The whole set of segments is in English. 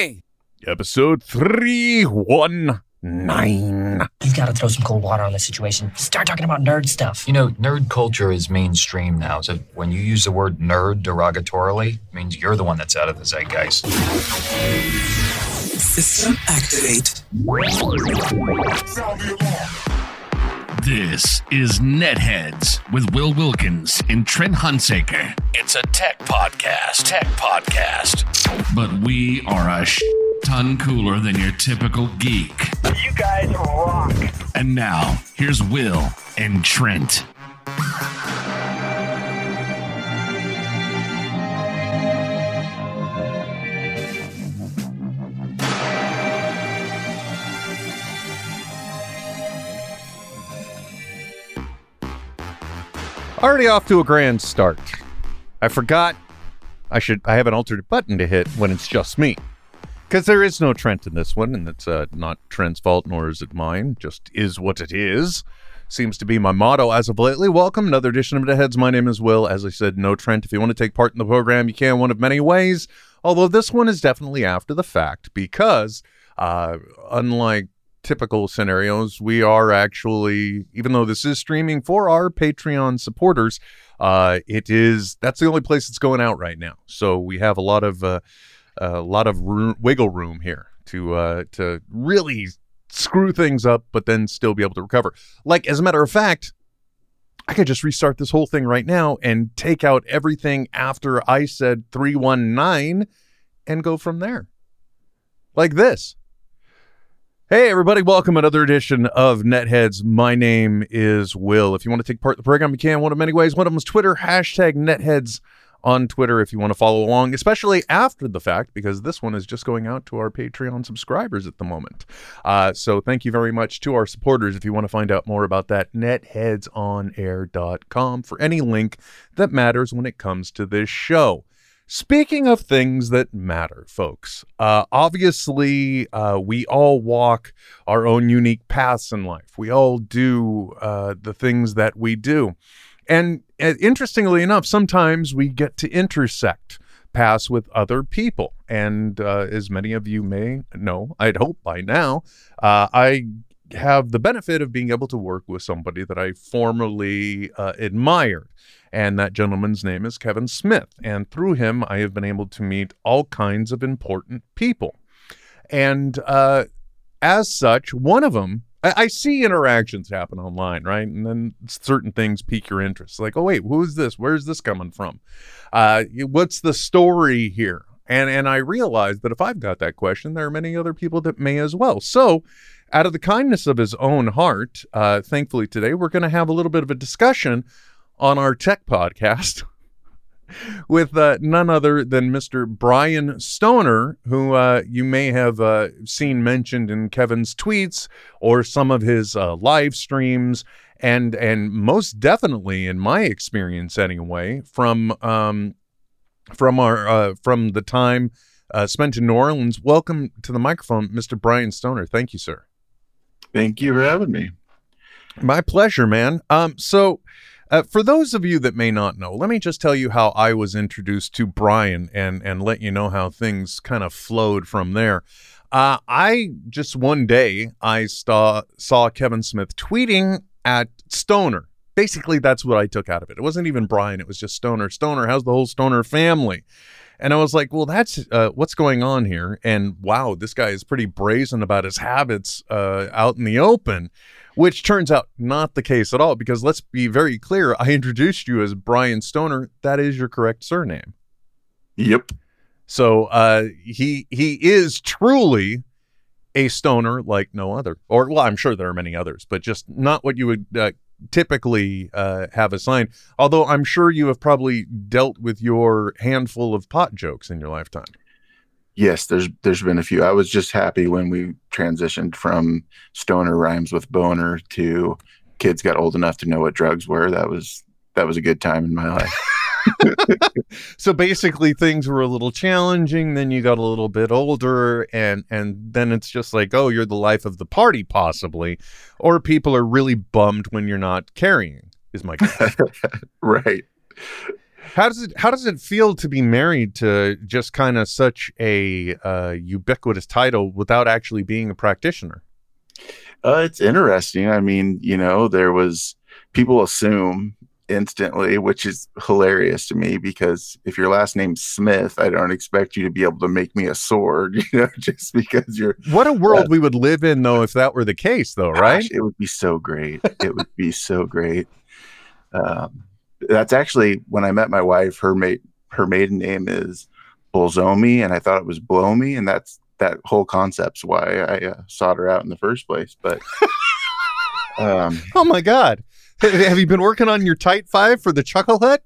me. Episode 319. You've got to throw some cold water on the situation. Start talking about nerd stuff. You know, nerd culture is mainstream now. So when you use the word nerd derogatorily, it means you're the one that's out of the zeitgeist. System activate. This is Netheads with Will Wilkins and Trent Hunsaker. It's a tech podcast. Tech podcast. But we are a sh- ton cooler than your typical geek. You guys rock. And now, here's Will and Trent. Already off to a grand start. I forgot I should I have an alternate button to hit when it's just me. Because there is no Trent in this one, and it's uh, not Trent's fault, nor is it mine. Just is what it is. Seems to be my motto as of lately. Welcome, another edition of the Heads. My name is Will. As I said, no Trent. If you want to take part in the program, you can one of many ways. Although this one is definitely after the fact, because uh, unlike typical scenarios, we are actually, even though this is streaming for our Patreon supporters, uh, it is that's the only place it's going out right now. So we have a lot of uh, a lot of room, wiggle room here to uh, to really screw things up, but then still be able to recover. Like as a matter of fact, I could just restart this whole thing right now and take out everything after I said three one nine, and go from there, like this. Hey, everybody, welcome another edition of Netheads. My name is Will. If you want to take part in the program, you can one of many ways. One of them is Twitter, hashtag Netheads on Twitter if you want to follow along, especially after the fact, because this one is just going out to our Patreon subscribers at the moment. Uh, so thank you very much to our supporters. If you want to find out more about that, netheadsonair.com for any link that matters when it comes to this show. Speaking of things that matter, folks, uh, obviously uh, we all walk our own unique paths in life. We all do uh, the things that we do. And uh, interestingly enough, sometimes we get to intersect paths with other people. And uh, as many of you may know, I'd hope by now, uh, I have the benefit of being able to work with somebody that I formerly uh, admired. And that gentleman's name is Kevin Smith. And through him, I have been able to meet all kinds of important people. And uh, as such, one of them, I, I see interactions happen online, right? And then certain things pique your interest. Like, oh, wait, who's this? Where's this coming from? Uh, what's the story here? And, and I realized that if I've got that question, there are many other people that may as well. So, out of the kindness of his own heart, uh, thankfully today, we're going to have a little bit of a discussion on our tech podcast with uh, none other than Mr. Brian Stoner, who uh, you may have uh, seen mentioned in Kevin's tweets or some of his uh, live streams, and and most definitely, in my experience anyway, from um, from our uh, from the time uh, spent in New Orleans. Welcome to the microphone, Mr. Brian Stoner. Thank you, sir. Thank you for having me. My pleasure, man. Um, so. Uh, for those of you that may not know, let me just tell you how I was introduced to Brian and and let you know how things kind of flowed from there. Uh, I just one day I saw saw Kevin Smith tweeting at Stoner. Basically, that's what I took out of it. It wasn't even Brian; it was just Stoner. Stoner, how's the whole Stoner family? And I was like, well, that's uh, what's going on here. And wow, this guy is pretty brazen about his habits uh, out in the open, which turns out not the case at all. Because let's be very clear I introduced you as Brian Stoner. That is your correct surname. Yep. So uh, he he is truly a stoner like no other. Or well, I'm sure there are many others, but just not what you would uh, typically uh, have assigned. Although I'm sure you have probably dealt with your handful of pot jokes in your lifetime. Yes, there's there's been a few. I was just happy when we transitioned from stoner rhymes with boner to kids got old enough to know what drugs were. That was that was a good time in my life. so basically things were a little challenging then you got a little bit older and and then it's just like oh you're the life of the party possibly or people are really bummed when you're not carrying is my guess right. How does it How does it feel to be married to just kind of such a uh, ubiquitous title without actually being a practitioner? Uh, it's interesting. I mean, you know, there was people assume instantly, which is hilarious to me because if your last name's Smith, I don't expect you to be able to make me a sword, you know, just because you're. What a world we would live in, though, if that were the case, though, right? Gosh, it would be so great. it would be so great. Um, that's actually when I met my wife. Her mate, her maiden name is Bolzomi, and I thought it was Blow Me, and that's that whole concept's why I uh, sought her out in the first place. But um, Oh my God! Have you been working on your tight five for the Chuckle Hut?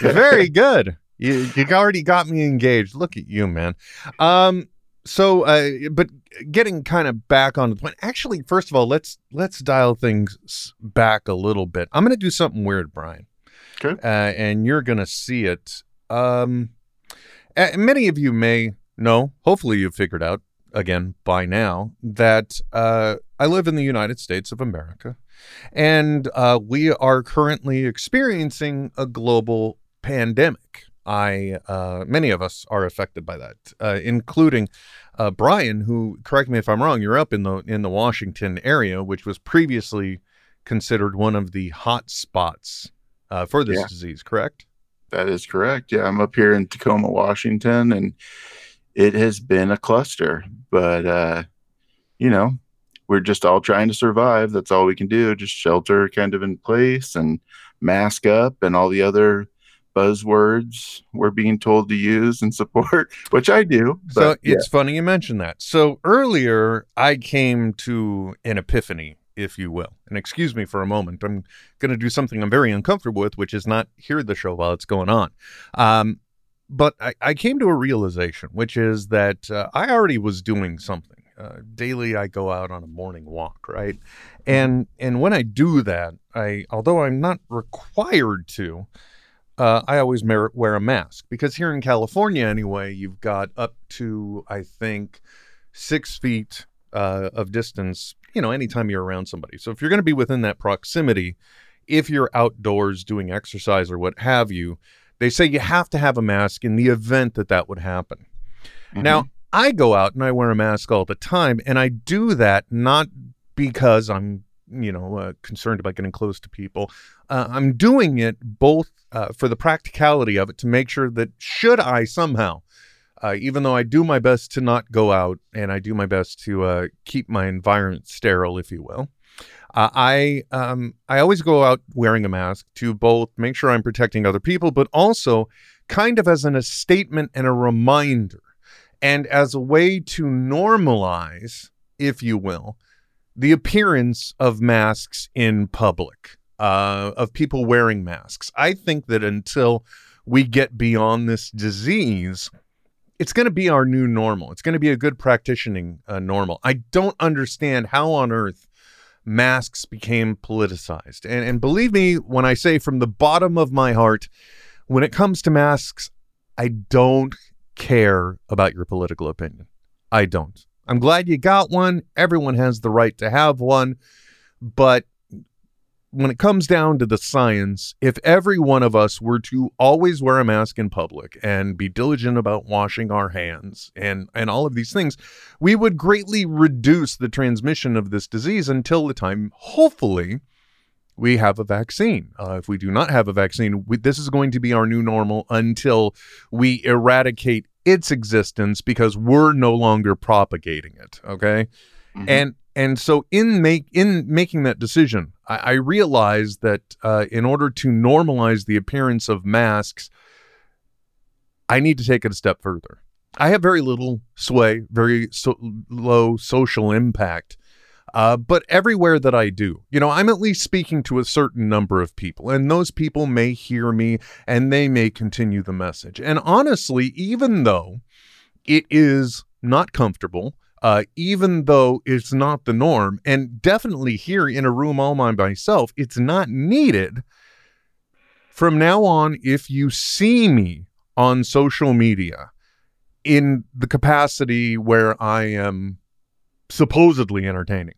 Very good. You you already got me engaged. Look at you, man. Um. So, uh, but getting kind of back on the point. Actually, first of all, let's let's dial things back a little bit. I'm going to do something weird, Brian. Okay. Uh, and you're going to see it. Um. many of you may know. Hopefully, you've figured out again by now that uh, I live in the United States of America, and uh, we are currently experiencing a global pandemic. I, uh, many of us are affected by that, uh, including uh, Brian, who, correct me if I'm wrong, you're up in the in the Washington area, which was previously considered one of the hot spots uh, for this Yeah. disease. Correct? That is correct. Yeah, I'm up here in Tacoma, Washington, and it has been a cluster. But uh, you know, we're just all trying to survive. That's all we can do. Just shelter kind of in place and mask up and all the other buzzwords we're being told to use and support, which I do. So But yeah, it's funny you mentioned that. So earlier, I came to an epiphany, if you will. And excuse me for a moment. I'm going to do something I'm very uncomfortable with, which is not hear the show while it's going on. Um, but I, I came to a realization, which is that uh, I already was doing something. Uh, daily, I go out on a morning walk, right? And and when I do that, I although I'm not required to, uh, I always wear a mask because here in California, anyway, you've got up to I think six feet uh, of distance. You know, anytime you're around somebody. So if you're going to be within that proximity, if you're outdoors doing exercise or what have you, they say you have to have a mask in the event that that would happen. mhm. Now, I go out and I wear a mask all the time, and I do that not because I'm, you know, uh, concerned about getting close to people. Uh, I'm doing it both uh, for the practicality of it to make sure that should I somehow, uh, even though I do my best to not go out and I do my best to uh, keep my environment sterile, if you will. Uh, I um, I always go out wearing a mask to both make sure I'm protecting other people, but also kind of as an, a statement and a reminder and as a way to normalize, if you will, the appearance of masks in public, uh, of people wearing masks. I think that until we get beyond this disease, it's going to be our new normal. It's going to be a good practicing uh, normal. I don't understand how on earth masks became politicized. And, and believe me when I say from the bottom of my heart, when it comes to masks, I don't care about your political opinion. I don't. I'm glad you got one. Everyone has the right to have one. But when it comes down to the science, if every one of us were to always wear a mask in public and be diligent about washing our hands and, and all of these things, we would greatly reduce the transmission of this disease until the time, hopefully, we have a vaccine. Uh, if we do not have a vaccine, we, this is going to be our new normal until we eradicate its existence because we're no longer propagating it. Okay, Mhm. and and so in make in making that decision, I, I realized that uh, in order to normalize the appearance of masks, I need to take it a step further. I have very little sway, very so, low social impact. Uh, but everywhere that I do, you know, I'm at least speaking to a certain number of people, and those people may hear me and they may continue the message. And honestly, even though it is not comfortable, uh, even though it's not the norm, and definitely here in a room all by myself, it's not needed. From now on, if you see me on social media in the capacity where I am supposedly entertaining,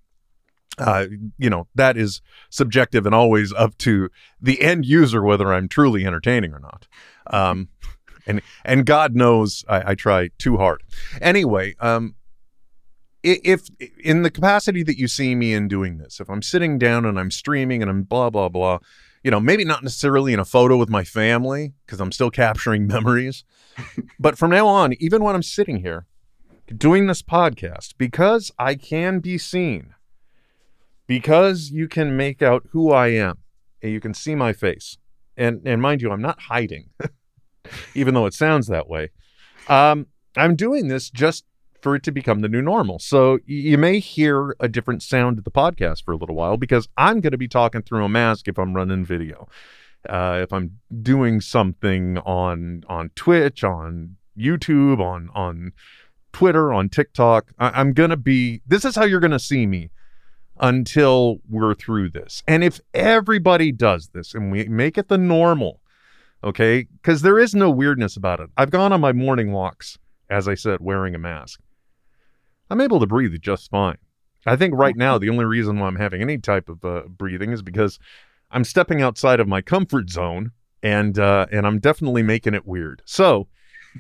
uh, you know, that is subjective and always up to the end user whether I'm truly entertaining or not. Um, and and God knows I, I try too hard. Anyway, um, if in the capacity that you see me in doing this, if I'm sitting down and I'm streaming and I'm blah blah blah, you know, maybe not necessarily in a photo with my family because I'm still capturing memories, but from now on, even when I'm sitting here doing this podcast, because I can be seen, because you can make out who I am and you can see my face, and and mind you, I'm not hiding, even though it sounds that way. Um, I'm doing this just for it to become the new normal. So you may hear a different sound to the podcast for a little while because I'm going to be talking through a mask if I'm running video. Uh, if I'm doing something on on Twitch, on YouTube, on on Twitter, on TikTok, I, I'm gonna be. This is how you're gonna see me until we're through this. And if everybody does this and we make it the normal, okay, because there is no weirdness about it. I've gone on my morning walks, as I said, wearing a mask. I'm able to breathe just fine. I think right now the only reason why I'm having any type of uh, breathing is because I'm stepping outside of my comfort zone, and uh, and I'm definitely making it weird. So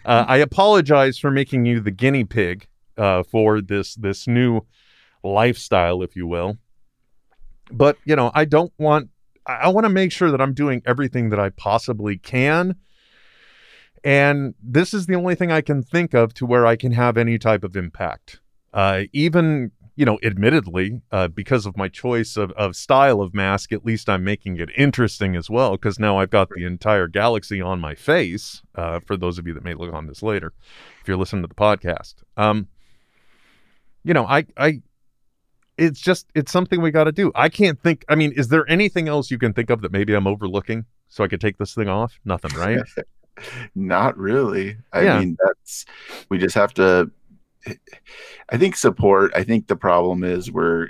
uh, I apologize for making you the guinea pig uh, for this this new lifestyle, if you will. But you know, I don't want. I, I want to make sure that I'm doing everything that I possibly can. And this is the only thing I can think of to where I can have any type of impact. Uh, even, you know, admittedly, uh, because of my choice of, of style of mask, at least I'm making it interesting as well, because now I've got the entire galaxy on my face. Uh, for those of you that may look on this later, if you're listening to the podcast, um, you know, I, I, it's just, it's something we got to do. I can't think. I mean, is there anything else you can think of that maybe I'm overlooking so I could take this thing off? Nothing, right? Not really. I Yeah. mean, that's we just have to. I think support. I think the problem is we're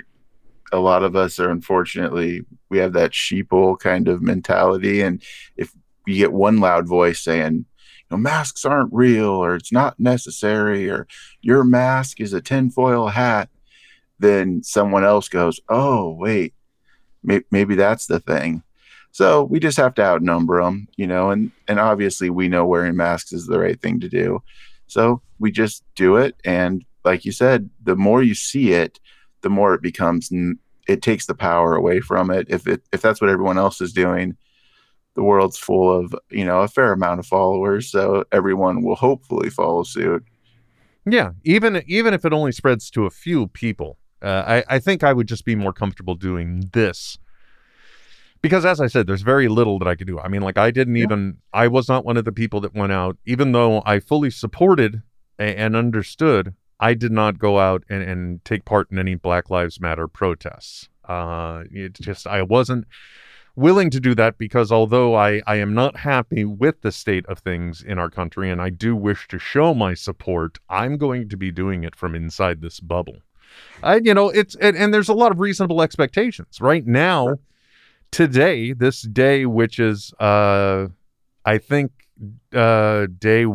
a lot of us are unfortunately we have that sheeple kind of mentality, and if you get one loud voice saying, "You know, masks aren't real," or "It's not necessary," or "Your mask is a tinfoil hat," then someone else goes, "Oh, wait, may- maybe that's the thing." So we just have to outnumber them, you know, and and obviously we know wearing masks is the right thing to do. So we just do it, and like you said, the more you see it, the more it becomes. n- It takes the power away from it. If it if that's what everyone else is doing, the world's full of you know a fair amount of followers, so everyone will hopefully follow suit. Yeah, even even if it only spreads to a few people, uh, I I think I would just be more comfortable doing this because, as I said, there's very little that I could do. I mean, like I didn't even I was not one of the people that went out, even though I fully supported and understood. I did not go out and, and take part in any Black Lives Matter protests. Uh, it just I wasn't willing to do that because although I, I am not happy with the state of things in our country and I do wish to show my support, I'm going to be doing it from inside this bubble. I, you know, it's and, and there's a lot of reasonable expectations right now. Today, this day, which is uh, I think uh, day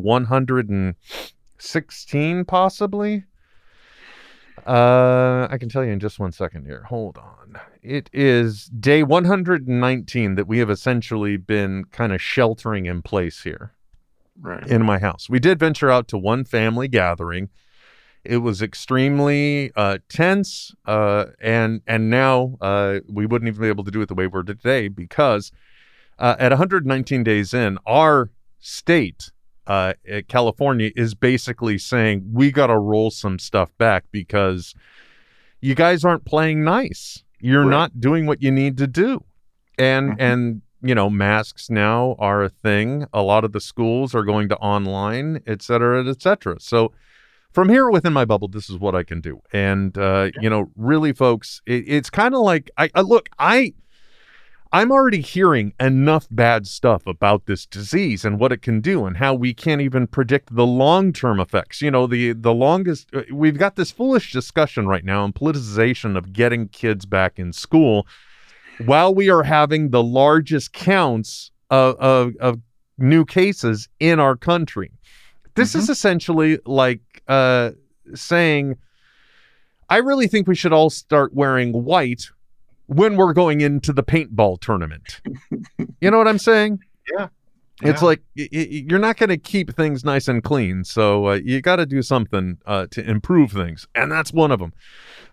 116, possibly. Uh, I can tell you in just one second here. Hold on. It is day 119 that we have essentially been kind of sheltering in place here Right. in my house. We did venture out to one family gathering. It was extremely uh, tense, uh, and and now uh, we wouldn't even be able to do it the way we're today because uh, at 119 days in, our state, uh, uh, California, is basically saying we got to roll some stuff back because you guys aren't playing nice. You're Right. not doing what you need to do, and Mhm. and you know masks now are a thing. A lot of the schools are going to online, et cetera, et cetera. So from here within my bubble, this is what I can do. And uh, you know, really, folks, it, it's kind of like I, I look, I. I'm already hearing enough bad stuff about this disease and what it can do and how we can't even predict the long-term effects. You know, the the longest uh, we've got this foolish discussion right now and politicization of getting kids back in school while we are having the largest counts of of, of new cases in our country. This is essentially like uh, saying I really think we should all start wearing white when we're going into the paintball tournament. you know what I'm saying? Yeah. It's Yeah. like y- y- you're not going to keep things nice and clean, so uh, you got to do something uh, to improve things, and that's one of them.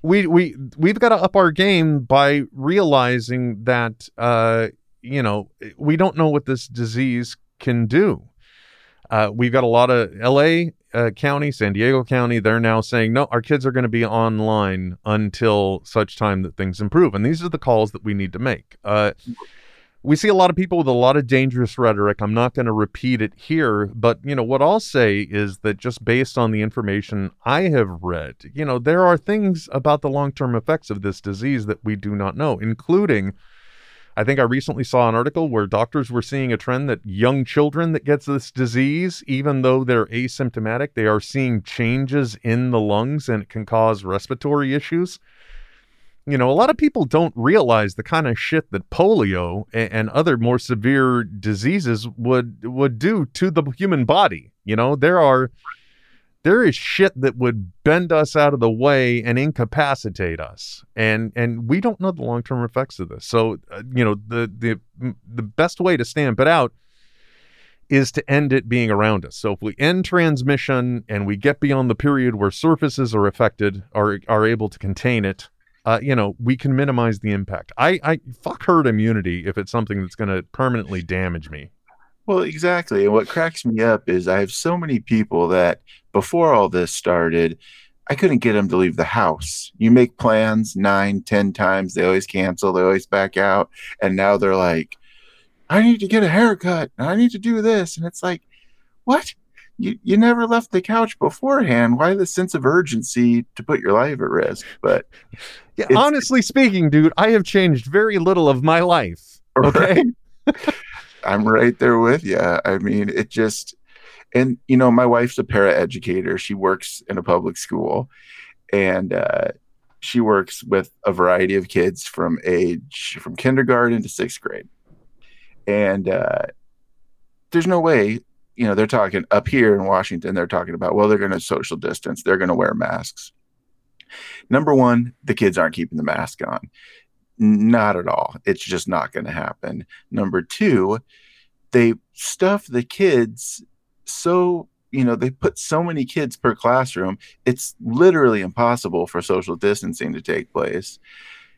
We we we've got to up our game by realizing that uh, you know we don't know what this disease can do. Uh, we've got a lot of L.A. Uh, County, San Diego County. They're now saying no, our kids are going to be online until such time that things improve, and these are the calls that we need to make. Uh, we see a lot of people with a lot of dangerous rhetoric. I'm not going to repeat it here, but you know what I'll say is that just based on the information I have read, you know, there are things about the long-term effects of this disease that we do not know, including I think I recently saw an article where doctors were seeing a trend that young children that gets this disease, even though they're asymptomatic, they are seeing changes in the lungs and it can cause respiratory issues you know, a lot of people don't realize the kind of shit that polio and, and other more severe diseases would would do to the human body. You know, there are there is shit that would bend us out of the way and incapacitate us, and and we don't know the long term effects of this. So, uh, you know, the the the best way to stamp it out is to end it being around us. So if we end transmission and we get beyond the period where surfaces are affected or are able to contain it, uh, you know, we can minimize the impact. I, I fuck herd immunity if it's something that's going to permanently damage me. Well, exactly. And what cracks me up is I have so many people that before all this started, I couldn't get them to leave the house. You make plans nine, ten times, they always cancel, they always back out. And now they're like, I need to get a haircut. and I need to do this. And it's like, what? You, you never left the couch beforehand. Why the sense of urgency to put your life at risk? But Yeah, honestly speaking, dude, I have changed very little of my life. Okay. I'm right there with you. I mean, it just, and you know, my wife's a paraeducator. She works in a public school, and uh, she works with a variety of kids from age from kindergarten to sixth grade. And uh, there's no way, you know, they're talking up here in Washington. They're talking about well, they're going to social distance. They're going to wear masks. Number one, the kids aren't keeping the mask on. Not at all. It's just not going to happen. Number two, they stuff the kids so, you know, they put so many kids per classroom, it's literally impossible for social distancing to take place.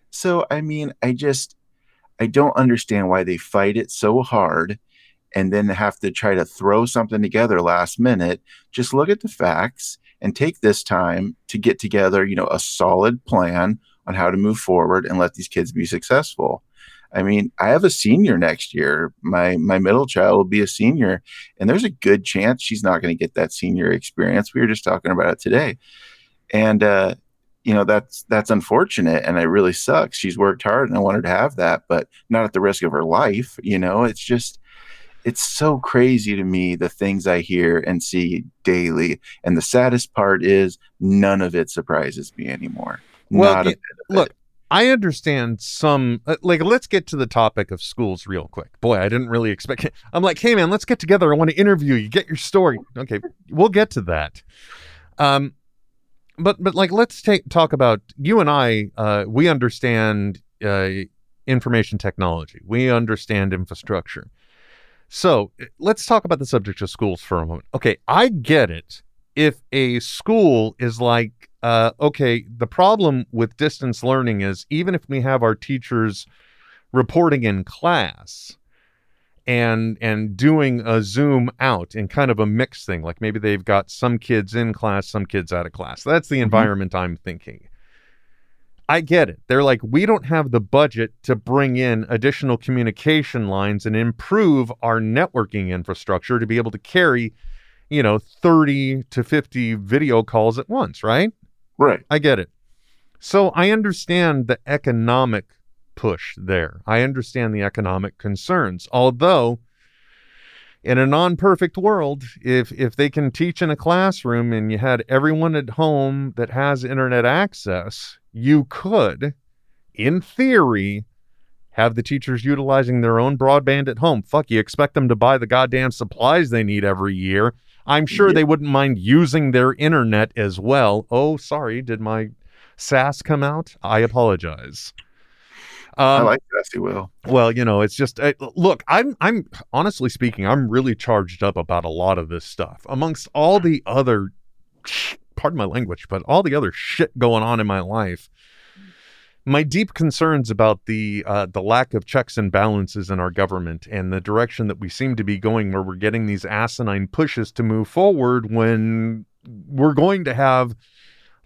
So, I mean, I just, I don't understand why they fight it so hard and then have to try to throw something together last minute. Just look at the facts and take this time to get together, you know, a solid plan on how to move forward and let these kids be successful. I mean, I have a senior next year. My my middle child will be a senior, and there's a good chance she's not going to get that senior experience. We were just talking about it today, and uh, you know that's that's unfortunate, and it really sucks. She's worked hard, and I wanted her to have that, but not at the risk of her life. You know, it's just it's so crazy to me the things I hear and see daily, and the saddest part is none of it surprises me anymore. Well, not a y- bit of look, it. I understand some uh, like let's get to the topic of schools real quick. Boy, I didn't really expect it. I'm like, "Hey man, let's get together. I want to interview you. Get your story." Okay, we'll get to that. Um but but like let's take talk about you and I uh we understand uh information technology. We understand infrastructure. So, let's talk about the subject of schools for a moment. Okay, I get it if a school is like uh, okay, the problem with distance learning is even if we have our teachers reporting in class and and doing a zoom out in kind of a mixed thing, like maybe they've got some kids in class, some kids out of class. That's the environment I'm thinking. I get it. They're like, we don't have the budget to bring in additional communication lines and improve our networking infrastructure to be able to carry, you know, 30 to 50 video calls at once, right? Right. I get it. So I understand the economic push there. I understand the economic concerns. Although in a non-perfect world, if if they can teach in a classroom and you had everyone at home that has internet access, you could in theory have the teachers utilizing their own broadband at home. Fuck, you expect them to buy the goddamn supplies they need every year. I'm sure Yeah. they wouldn't mind using their internet as well. Oh, sorry, did my sass come out, I apologize. I Um, like Sassy Will. well, you know, it's just uh, look. I'm I'm honestly speaking, I'm really charged up about a lot of this stuff. Amongst all the other, pardon my language, but all the other shit going on in my life, my deep concerns about the uh, the lack of checks and balances in our government and the direction that we seem to be going, where we're getting these asinine pushes to move forward when we're going to have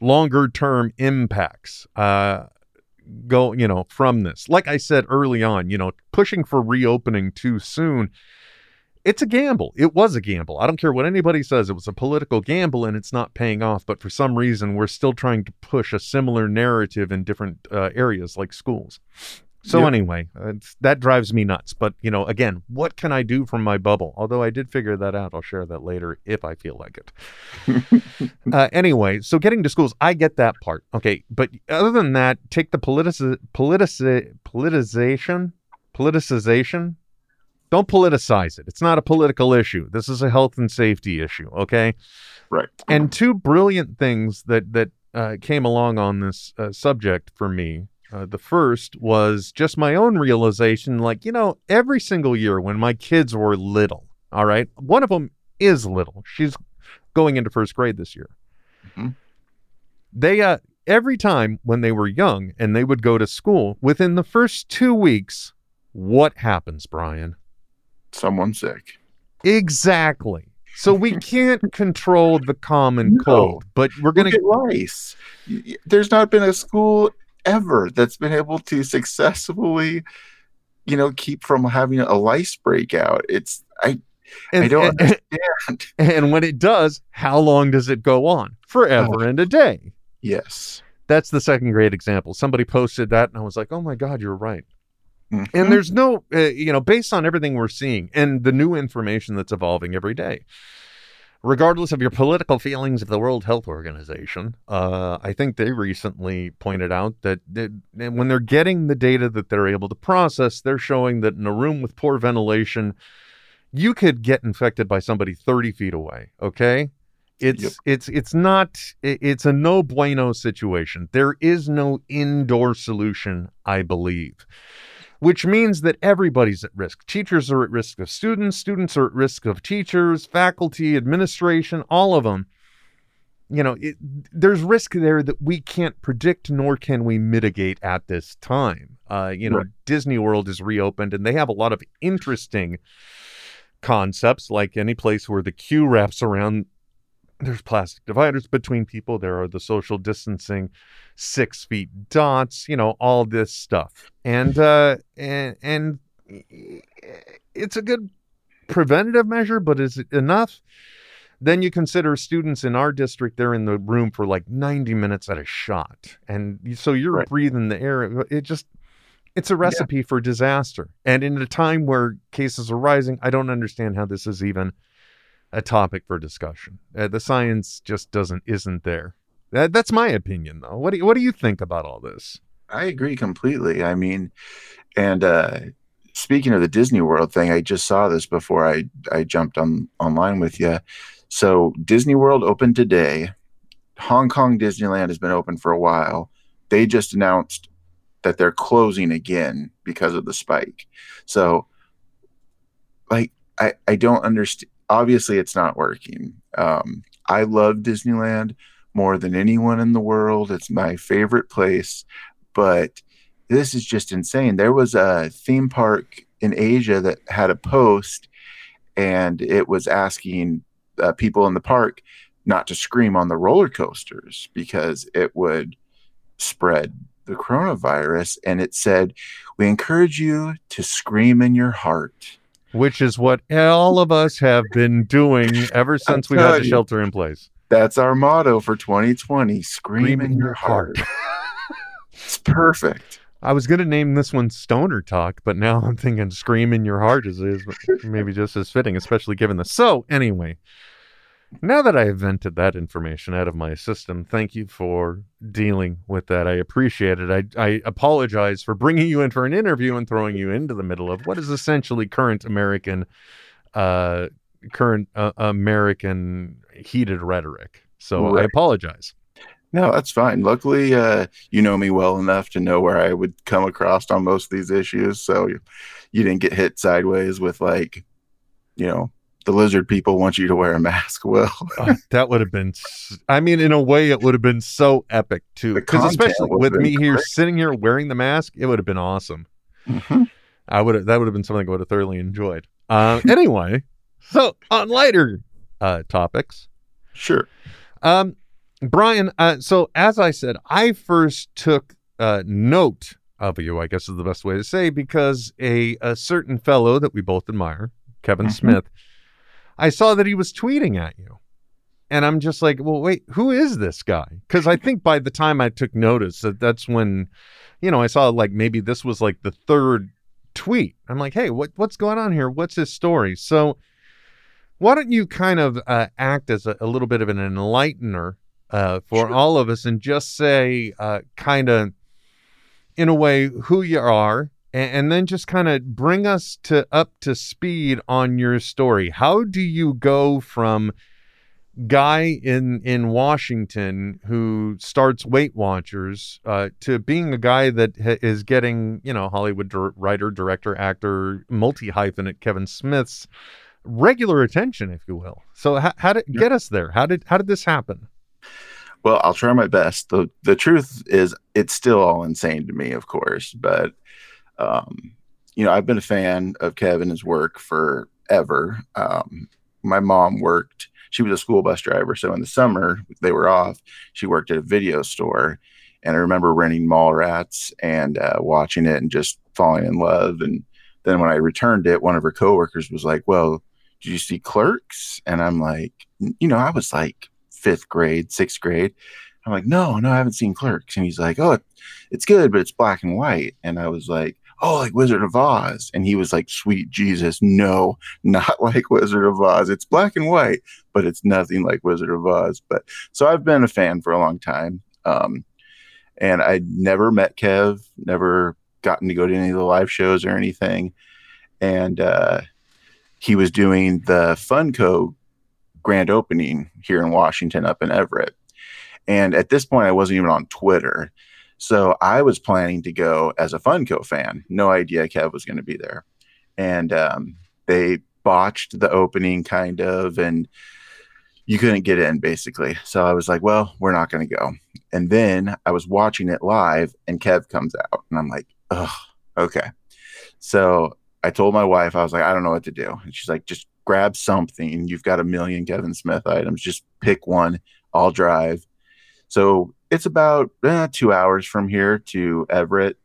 longer term impacts. Uh, go you know from this like i said early on you know pushing for reopening too soon it's a gamble it was a gamble i don't care what anybody says it was a political gamble and it's not paying off but for some reason we're still trying to push a similar narrative in different uh, areas like schools so Yep. anyway it's- that drives me nuts but you know again what can i do from my bubble although i did figure that out i'll share that later if i feel like it uh, anyway, so getting to schools, I get that part. Okay, but other than that, take the politici- politici- politicization, politicization. Don't politicize it. It's not a political issue. This is a health and safety issue. Okay, Right. and two brilliant things that that uh, came along on this uh, subject for me. Uh, the first was just my own realization, like you know, every single year when my kids were little. All right, one of them is little. She's going into first grade this year. Mhm. They uh every time when they were young and they would go to school, within the first two weeks, what happens, Brian? Someone sick. Exactly. So we can't control the common No. cold, but we're gonna Look at lice. Y- y- There's not been a school ever that's been able to successfully, you know, keep from having a lice breakout. It's I and, I don't and, understand. and when it does, how long does it go on? Forever oh. and a day. Yes. That's the second grade example. Somebody posted that, and I was like, "Oh my God, you're right." Mhm. And there's no, uh, you know, based on everything we're seeing and the new information that's evolving every day, regardless of your political feelings of the World Health Organization, uh, I think they recently pointed out that, and when they're getting the data that they're able to process, they're showing that in a room with poor ventilation, you could get infected by somebody 30 feet away. Okay. It's Yep. it's it's not it's a no bueno situation. There is no indoor solution, I believe which means that everybody's at risk. Teachers are at risk of students, students are at risk of teachers, faculty, administration, all of them. You know, it, there's risk there that we can't predict nor can we mitigate at this time. Uh, you know, Right. Disney World is reopened and they have a lot of interesting concepts, like any place where the queue wraps around. There's plastic dividers between people. There are the social distancing six feet dots, you know, all this stuff. And uh and and it's a good preventative measure, but is it enough? Then you consider students in our district, they're in the room for like 90 minutes at a shot. And so you're Right. breathing the air. It just, it's a recipe for disaster. And in a time where cases are rising, I don't understand how this is even a topic for discussion. Uh, the science just doesn't, isn't there. That, that's my opinion, though. What do you, what do you think about all this? I agree completely. I mean, and uh speaking of the Disney World thing, I just saw this before I I jumped on online with you. So Disney World opened today. Hong Kong Disneyland has been open for a while. They just announced that they're closing again because of the spike. So like I I don't understand obviously it's not working. Um I love Disneyland more than anyone in the world. It's my favorite place, but this is just insane. There was a theme park in Asia that had a post and it was asking uh, people in the park not to scream on the roller coasters because it would spread the coronavirus. And it said, We encourage you to scream in your heart. Which is what all of us have been doing ever since we had to shelter in place. That's our motto for 2020 scream, in your heart. it's perfect. I was gonna name this one Stoner Talk, but now I'm thinking "Scream in Your Heart" is, is maybe just as fitting, especially given this. So anyway, now that I have vented that information out of my system, thank you for dealing with that. I appreciate it. I I apologize for bringing you in for an interview and throwing you into the middle of what is essentially current American, uh, current uh, American heated rhetoric. So I apologize. No, that's fine. Luckily, uh, you know me well enough to know where I would come across on most of these issues. So you, you didn't get hit sideways with like, you know, the lizard people want you to wear a mask. Well, Oh, that would have been, I mean, in a way, it would have been so epic too. Because especially with me been here sitting here wearing the mask, it would have been awesome. Mhm. I would have. That would have been something I would have thoroughly enjoyed. Uh, anyway, so on lighter uh, topics, sure. um, Brian. Uh, so as I said, I first took uh, note of you. I guess is the best way to say because a a certain fellow that we both admire, Kevin Mhm. Smith, I saw that he was tweeting at you. And I'm just like, well, wait, who is this guy? Because I think by the time I took notice that that's when, you know, I saw like maybe this was like the third tweet. I'm like, hey, what what's going on here? What's his story? So why don't you kind of uh, act as a, a little bit of an enlightener uh, for Sure. all of us and just say, uh, kind of, in a way, who you are, and, and then just kind of bring us to up to speed on your story. How do you go from guy in in Washington who starts Weight Watchers uh, to being a guy that ha- is getting you know Hollywood dir- writer, director, actor, multi hyphenate Kevin Smith's regular attention, if you will. So how, how did get us there? How did how did this happen? Well, I'll try my best. the The truth is, it's still all insane to me, of course. But, um, you know, I've been a fan of Kev and his work forever. Um, my mom worked; she was a school bus driver, so in the summer they were off. She worked at a video store, and I remember renting Mallrats and uh, watching it and just falling in love. And then when I returned it, one of her coworkers was like, "Well, did you see Clerks?" And I'm like, you know, I was like fifth grade, sixth grade. I'm like, no, no, I haven't seen Clerks. And he's like, oh, it's good, but it's black and white. And I was like, oh, like Wizard of Oz. And he was like, sweet Jesus, no, not like Wizard of Oz. It's black and white, but it's nothing like Wizard of Oz. But so I've been a fan for a long time. Um, and I never met Kev, never gotten to go to any of the live shows or anything. And uh, he was doing the Funko grand opening here in Washington up in Everett. And at this point, I wasn't even on Twitter. So I was planning to go as a Funko fan. No idea Kev was going to be there. And um, they botched the opening kind of, and you couldn't get in basically. So I was like, well, we're not going to go. And then I was watching it live, and Kev comes out, and I'm like, oh, okay. So I told my wife, I was like, I don't know what to do. And she's like, just grab something. You've got a million Kevin Smith items. Just pick one. I'll drive. So it's about eh, two hours from here to Everett.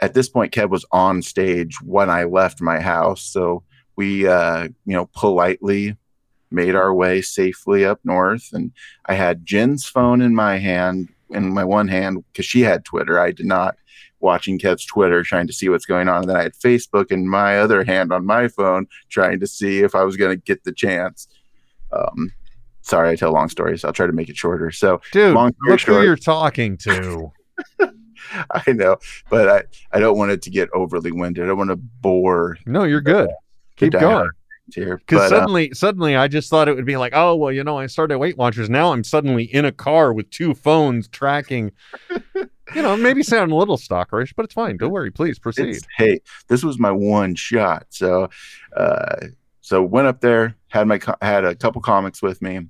At this point, Kev was on stage when I left my house. So we, uh, you know, politely made our way safely up north. And I had Jen's phone in my hand, in my one hand, because she had Twitter. I did not watching Kev's Twitter, trying to see what's going on. And then I had Facebook in my other hand on my phone, trying to see if I was going to get the chance. Um, sorry, I tell long stories. I'll try to make it shorter. So Dude, Long story look who short- you're talking to. I know, but I, I don't want it to get overly winded. I don't want to bore No, you're good. the Keep going. here. Because But, uh, suddenly, suddenly, I just thought it would be like, oh well, you know, I started Weight Watchers. Now I'm suddenly in a car with two phones tracking. you know, maybe sound a little stalkerish, but it's fine. Don't worry. Please proceed. hey, this was my one shot. So, uh, so went up there, had my had a couple comics with me,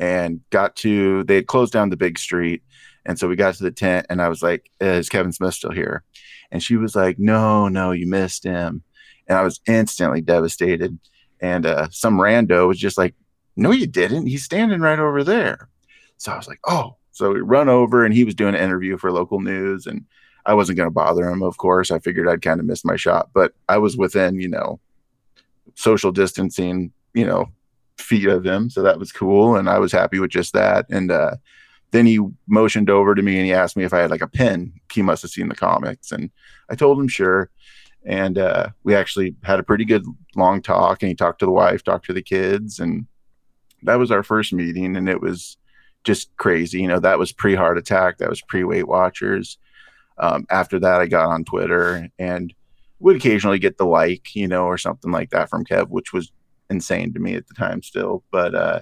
and got to. They had closed down the big street, and so we got to the tent, and I was like, "Is Kevin Smith still here?" And she was like, "No, no, you missed him," and I was instantly devastated. And uh, some rando was just like, "No, you didn't. He's standing right over there." So I was like, "Oh." So we run over, and he was doing an interview for local news, and I wasn't going to bother him, of course. I figured I'd kind of missed my shot, but I was within, you know, social distancing, you know, feet of him. So that was cool. And I was happy with just that. And uh, then he motioned over to me and he asked me if I had like a pen. He must have seen the comics. And I told him sure. And uh, we actually had a pretty good long talk. And he talked to the wife, talked to the kids. And that was our first meeting. And it was just crazy. You know, that was pre heart attack, that was pre Weight Watchers. Um, after that, I got on Twitter and would occasionally get the like, you know, or something like that from Kev, which was insane to me at the time still. But uh,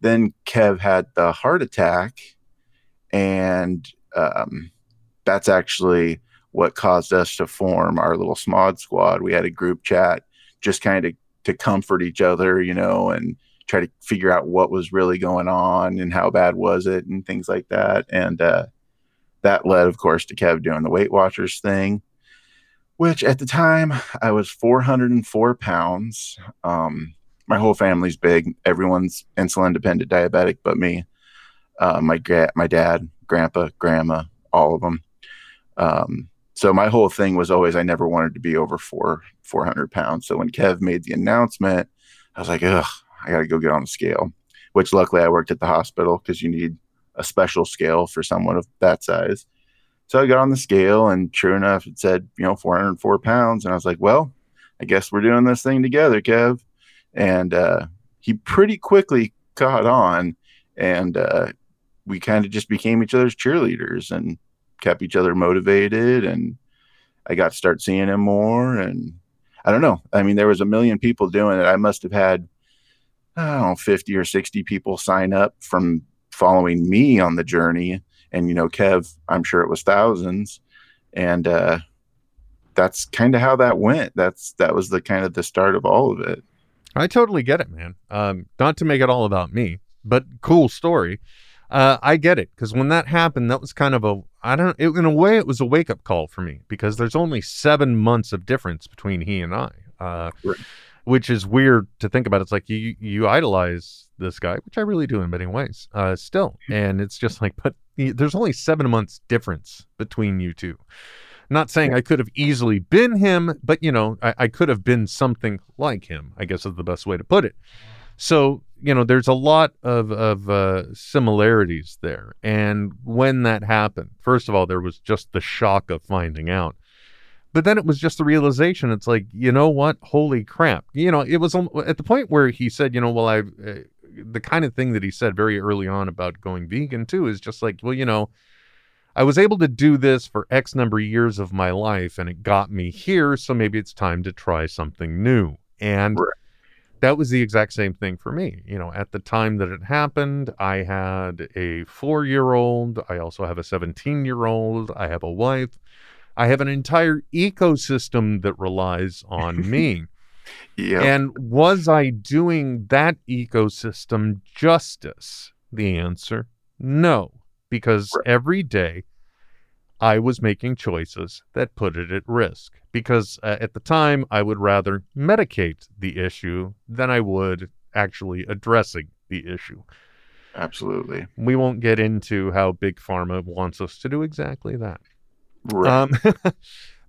then Kev had the heart attack, and um, that's actually what caused us to form our little smod squad. We had a group chat just kind of to comfort each other, you know, and try to figure out what was really going on and how bad was it and things like that. And uh, that led, of course, to Kev doing the Weight Watchers thing, which at the time I was 404 pounds. Um, my whole family's big. Everyone's insulin dependent diabetic, but me. Uh, my gra- my dad, grandpa, grandma, all of them. Um, so my whole thing was always I never wanted to be over four 400 pounds. So when Kev made the announcement, I was like, ugh, I got to go get on the scale. Which luckily I worked at the hospital because you need a special scale for someone of that size. So I got on the scale, and true enough, it said you know 404 pounds, and I was like, well, I guess we're doing this thing together, Kev. And uh, he pretty quickly caught on, and uh, we kind of just became each other's cheerleaders and kept each other motivated. And I got to start seeing him more, and I don't know. I mean, there was a million people doing it. I must have had, I don't know, 50 or 60 people sign up from following me on the journey. And, you know, Kev, I'm sure it was thousands. And uh, that's kind of how that went. That's, that was the kind of the start of all of it. I totally get it, man. Um, not to make it all about me, but cool story. Uh, I get it because when that happened, that was kind of a I don't it, in a way it was a wake up call for me because there's only seven months of difference between he and I, uh, Right. which is weird to think about. It's like you you idolize this guy, which I really do in many ways, uh, still, and it's just like, but there's only seven months difference between you two. Not saying I could have easily been him, but you know, I, I could have been something like him. I guess is the best way to put it. So you know, there's a lot of of uh, similarities there. And when that happened, first of all, there was just the shock of finding out. But then it was just the realization. It's like, you know what? Holy crap! You know, it was at the point where he said, you know, well, I, the kind of thing that he said very early on about going vegan too is just like, well, you know, I was able to do this for X number of years of my life, and it got me here. So maybe it's time to try something new. And Right. that was the exact same thing for me. You know, at the time that it happened, I had a four year old. I also have a 17 year old. I have a wife. I have an entire ecosystem that relies on me. Yeah. And was I doing that ecosystem justice? The answer no, because Right. every day I was making choices that put it at risk. Because uh, at the time, I would rather medicate the issue than I would actually addressing the issue. Absolutely. We won't get into how Big Pharma wants us to do exactly that. Right. Um,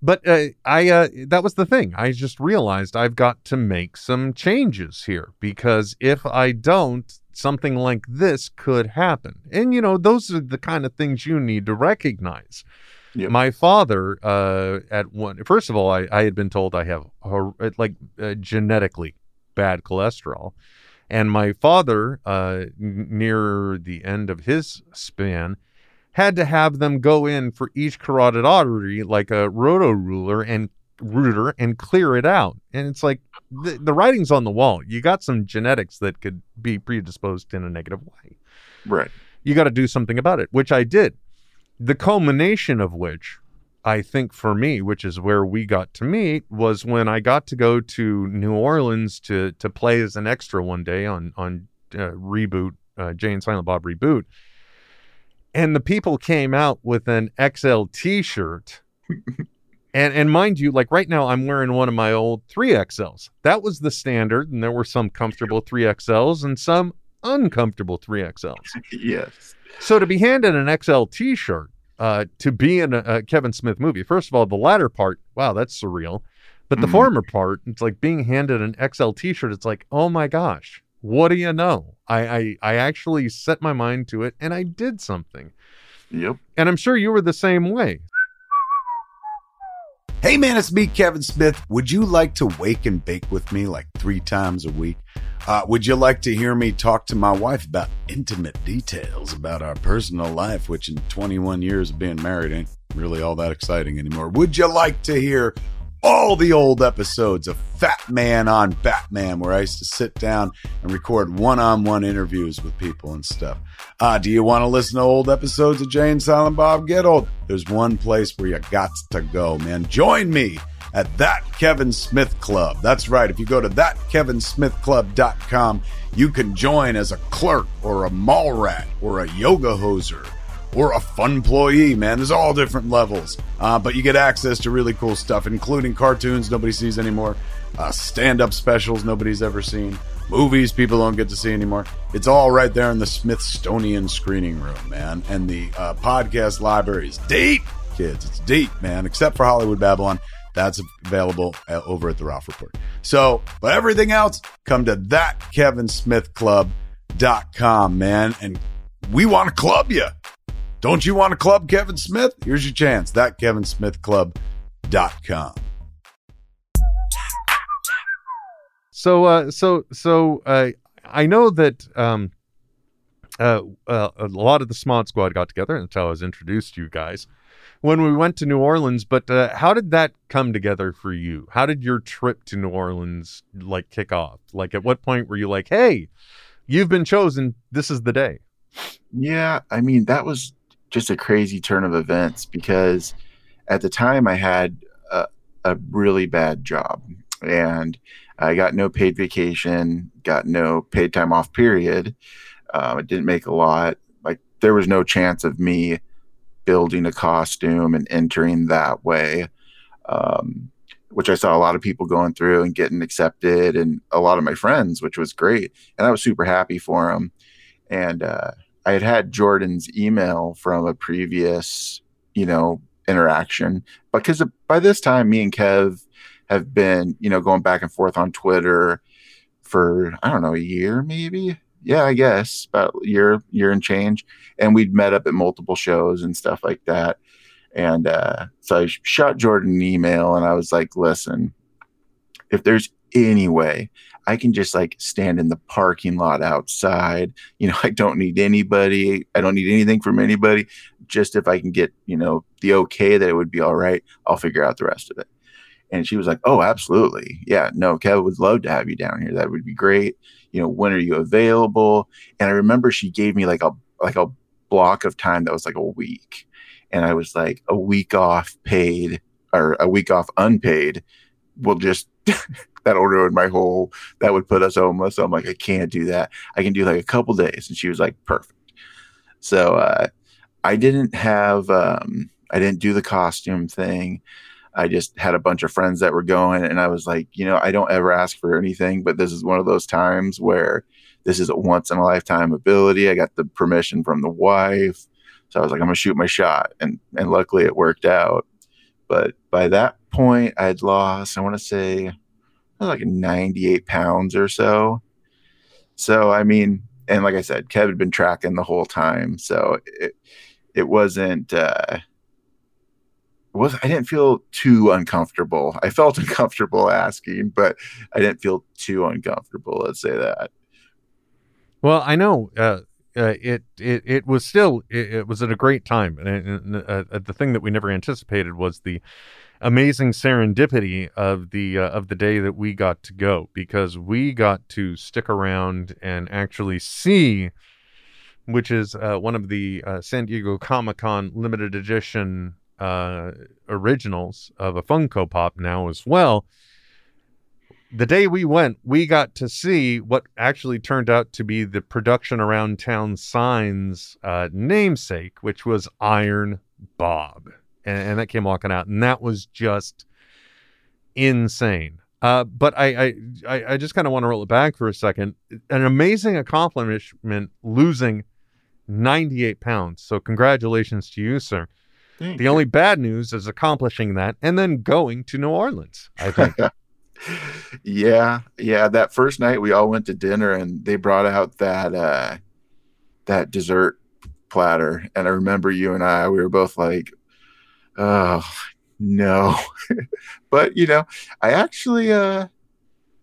but uh, I uh, that was the thing. I just realized I've got to make some changes here because if I don't, something like this could happen. And you know, those are the kind of things you need to recognize. Yep. My father, uh, at one, first of all, I, I had been told I have hor- like uh, genetically bad cholesterol. And my father, uh, n- near the end of his span, had to have them go in for each carotid artery like a roto ruler and router and clear it out. And it's like the, the writing's on the wall. You got some genetics that could be predisposed in a negative way. right. You got to do something about it, which I did. The culmination of which I think for me, which is where we got to meet, was when I got to go to New Orleans to to play as an extra one day on on uh, reboot uh, Jay and Silent Bob reboot, and the people came out with an XL T-shirt, and and mind you, like right now I'm wearing one of my old three XLs. That was the standard, and there were some comfortable three XLs and some uncomfortable three XLs. Yes. So to be handed an XL T-shirt, uh, to be in a, a Kevin Smith movie, first of all, the latter part, wow, that's surreal. But the Mhm. former part, it's like being handed an XL T-shirt. It's like, oh my gosh, what do you know? I, I I actually set my mind to it, and I did something. Yep. And I'm sure you were the same way. Hey man, it's me, Kevin Smith. Would you like to wake and bake with me like three times a week? Uh, would you like to hear me talk to my wife about intimate details about our personal life, which in 21 years of being married ain't really all that exciting anymore? Would you like to hear all the old episodes of Fat Man on Batman, where I used to sit down and record one on one interviews with people and stuff. Uh, do you want to listen to old episodes of Jay and Silent Bob Get Old? There's one place where you got to go, man. Join me at That Kevin Smith Club. That's right. If you go to thatkevinsmithclub.com, you can join as a clerk or a mall rat or a yoga hoser or a fun employee, man. There's all different levels. Uh, but you get access to really cool stuff, including cartoons nobody sees anymore, uh, stand up specials nobody's ever seen, movies people don't get to see anymore. It's all right there in the Smithsonian screening room, man. And the uh, podcast library is deep, kids. It's deep, man, except for Hollywood Babylon. That's available uh, over at the Ralph Report. So, but everything else, come to thatkevinsmithclub.com, man. And we want to club you. Don't you want to club Kevin Smith? Here's your chance. That Thatkevinsmithclub.com. So, uh, so, so, uh, I know that um, uh, uh, a lot of the Smod Squad got together, and that's how I was introduced to you guys when we went to New Orleans. But uh, how did that come together for you? How did your trip to New Orleans like kick off? Like, at what point were you like, "Hey, you've been chosen. This is the day." Yeah, I mean that was just a crazy turn of events because at the time I had a, a really bad job and I got no paid vacation, got no paid time off. Period. Um, I didn't make a lot. Like there was no chance of me building a costume and entering that way. Um, which I saw a lot of people going through and getting accepted, and a lot of my friends, which was great. And I was super happy for them. And uh, I had had Jordan's email from a previous, you know, interaction because by this time, me and Kev have been, you know, going back and forth on Twitter for I don't know a year maybe. Yeah, I guess about year, year and change. And we'd met up at multiple shows and stuff like that. And uh, so I shot Jordan an email and I was like, listen, if there's any way I can just like stand in the parking lot outside. You know, I don't need anybody. I don't need anything from anybody. Just if I can get, you know, the okay that it would be all right, I'll figure out the rest of it. And she was like, Oh, absolutely. Yeah, no, Kevin would love to have you down here. That would be great. You know, when are you available? And I remember she gave me like a like a block of time that was like a week. And I was like, a week off paid or a week off unpaid will just that ordered my whole that would put us homeless. So I'm like, I can't do that. I can do like a couple days. And she was like, perfect. So uh, I didn't have um, I didn't do the costume thing. I just had a bunch of friends that were going, and I was like, you know, I don't ever ask for anything, but this is one of those times where this is a once in a lifetime ability. I got the permission from the wife, so I was like, I'm gonna shoot my shot, and and luckily it worked out. But by that point, I'd lost, I want to say, like 98 pounds or so. So I mean, and like I said, Kev had been tracking the whole time, so it it wasn't. uh was I didn't feel too uncomfortable. I felt uncomfortable asking, but I didn't feel too uncomfortable. Let's say that. Well, I know uh, uh, it it it was still it, it was at a great time, and, and uh, the thing that we never anticipated was the amazing serendipity of the uh, of the day that we got to go because we got to stick around and actually see which is uh, one of the uh, San Diego Comic Con limited edition uh, originals of a Funko Pop now as well. The day we went, we got to see what actually turned out to be the production around town signs uh, namesake, which was Iron Bob. And, and, that came walking out. And that was just insane. Uh, but I, I, I just kind of want to roll it back for a second. An amazing accomplishment losing 98 pounds. So, congratulations to you, sir. Thank the you. only bad news is accomplishing that and then going to New Orleans, I think. yeah. Yeah. That first night we all went to dinner and they brought out that, uh, that dessert platter. And I remember you and I, we were both like, oh, no. but, you know, I actually, uh,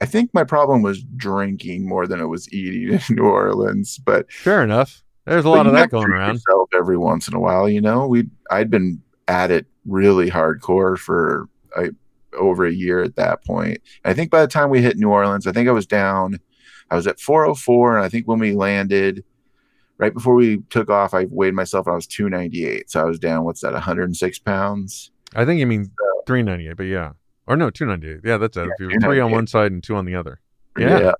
I think my problem was drinking more than it was eating in New Orleans. But fair enough. There's a lot of that going around. Every once in a while, you know, we I'd been at it really hardcore for over a year at that point. I think by the time we hit New Orleans, I think I was down. I was at 404, and I think when we landed, right before we took off, I weighed myself and I was 298. So I was down. What's that? 106 pounds. I think you mean 398, but yeah. Or no, 298. Yeah, that's it. Yeah, three on one side and two on the other. Yeah. yeah.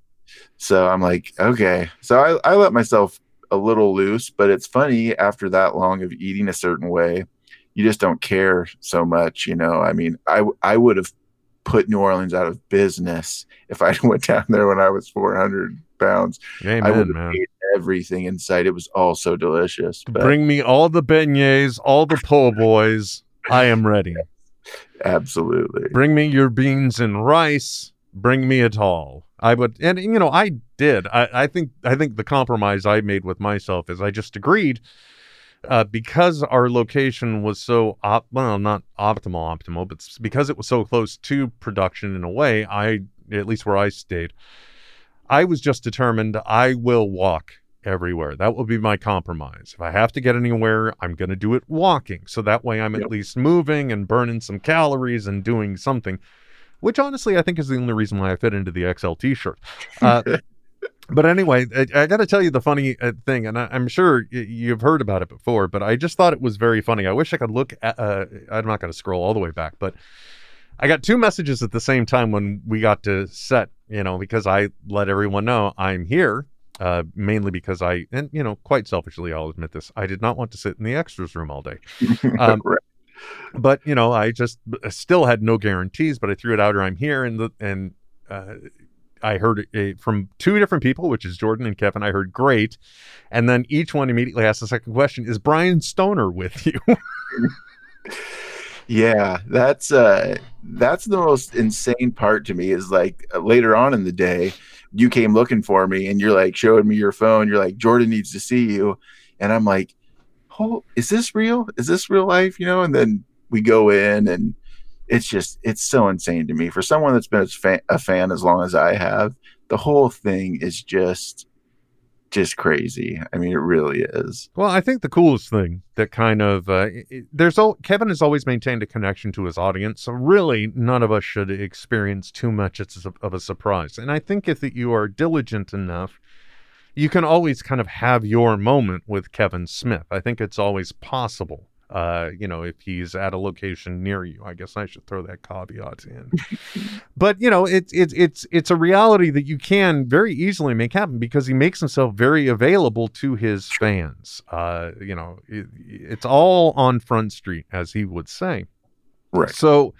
So I'm like, okay. So I, I let myself a little loose, but it's funny after that long of eating a certain way, you just don't care so much, you know. I mean, I I would have put New Orleans out of business if I went down there when I was 400 pounds. I Amen, would have man. Everything in sight. It was all so delicious. But Bring me all the beignets, all the po' boys. I am ready. absolutely. Bring me your beans and rice. Bring me it all. I would, and you know, I did. I, I think, I think the compromise I made with myself is I just agreed, uh, because our location was so op, well, not optimal, optimal, but because it was so close to production in a way, I, at least where I stayed, I was just determined I will walk everywhere. That will be my compromise. If I have to get anywhere, I'm going to do it walking. So that way I'm at least moving and burning some calories and doing something, which honestly I think is the only reason why I fit into the XL t shirt. Uh, but anyway, I, I got to tell you the funny uh, thing, and I, I'm sure y- you've heard about it before, but I just thought it was very funny. I wish I could look at, uh, I'm not going to scroll all the way back, but I got two messages at the same time when we got to set, you know, because I let everyone know I'm here, uh, mainly because I, and, you know, quite selfishly, I'll admit this, I did not want to sit in the extras room all day. Um, Right. But, you know, I just I still had no guarantees, but I threw it out or I'm here. And, the, and, uh, I heard it from two different people, which is Jordan and Kevin. I heard great. And then each one immediately asked the second question Is Brian Stoner with you? Yeah, that's uh that's the most insane part to me is like later on in the day you came looking for me and you're like showing me your phone you're like Jordan needs to see you. And I'm like oh is this real? Is this real life? You know and then we go in and it's just it's so insane to me. For someone that's been a fan, a fan as long as I have the whole thing is just just crazy I mean it really is Well, I think the coolest thing that kind of uh, there's all Kevin has always maintained a connection to his audience, so really none of us should experience too much of a surprise. And I think if that you are diligent enough, you can always kind of have your moment with Kevin Smith. I think it's always possible. Uh, you know, if he's at a location near you, I guess I should throw that caveat in. but you know, it's it's it's it's a reality that you can very easily make happen because he makes himself very available to his fans. Uh, you know, it, it's all on Front Street, as he would say. right So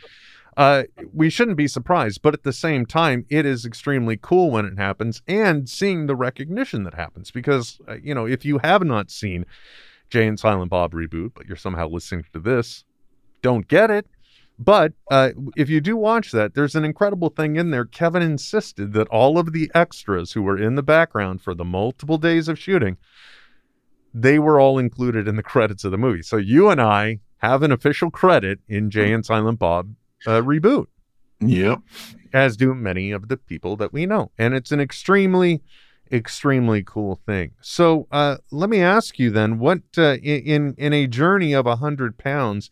uh, we shouldn't be surprised, but at the same time, it is extremely cool when it happens and seeing the recognition that happens because, uh, you know, if you have not seen Jay and Silent Bob reboot, but you're somehow listening to this, don't get it. But uh, if you do watch that, there's an incredible thing in there. Kevin insisted that all of the extras who were in the background for the multiple days of shooting, they were all included in the credits of the movie. So you and I have an official credit in Jay and Silent Bob uh, reboot, yep as do many of the people that we know. And it's an extremely, extremely cool thing. So uh, let me ask you then, what uh, in in a journey of a hundred pounds,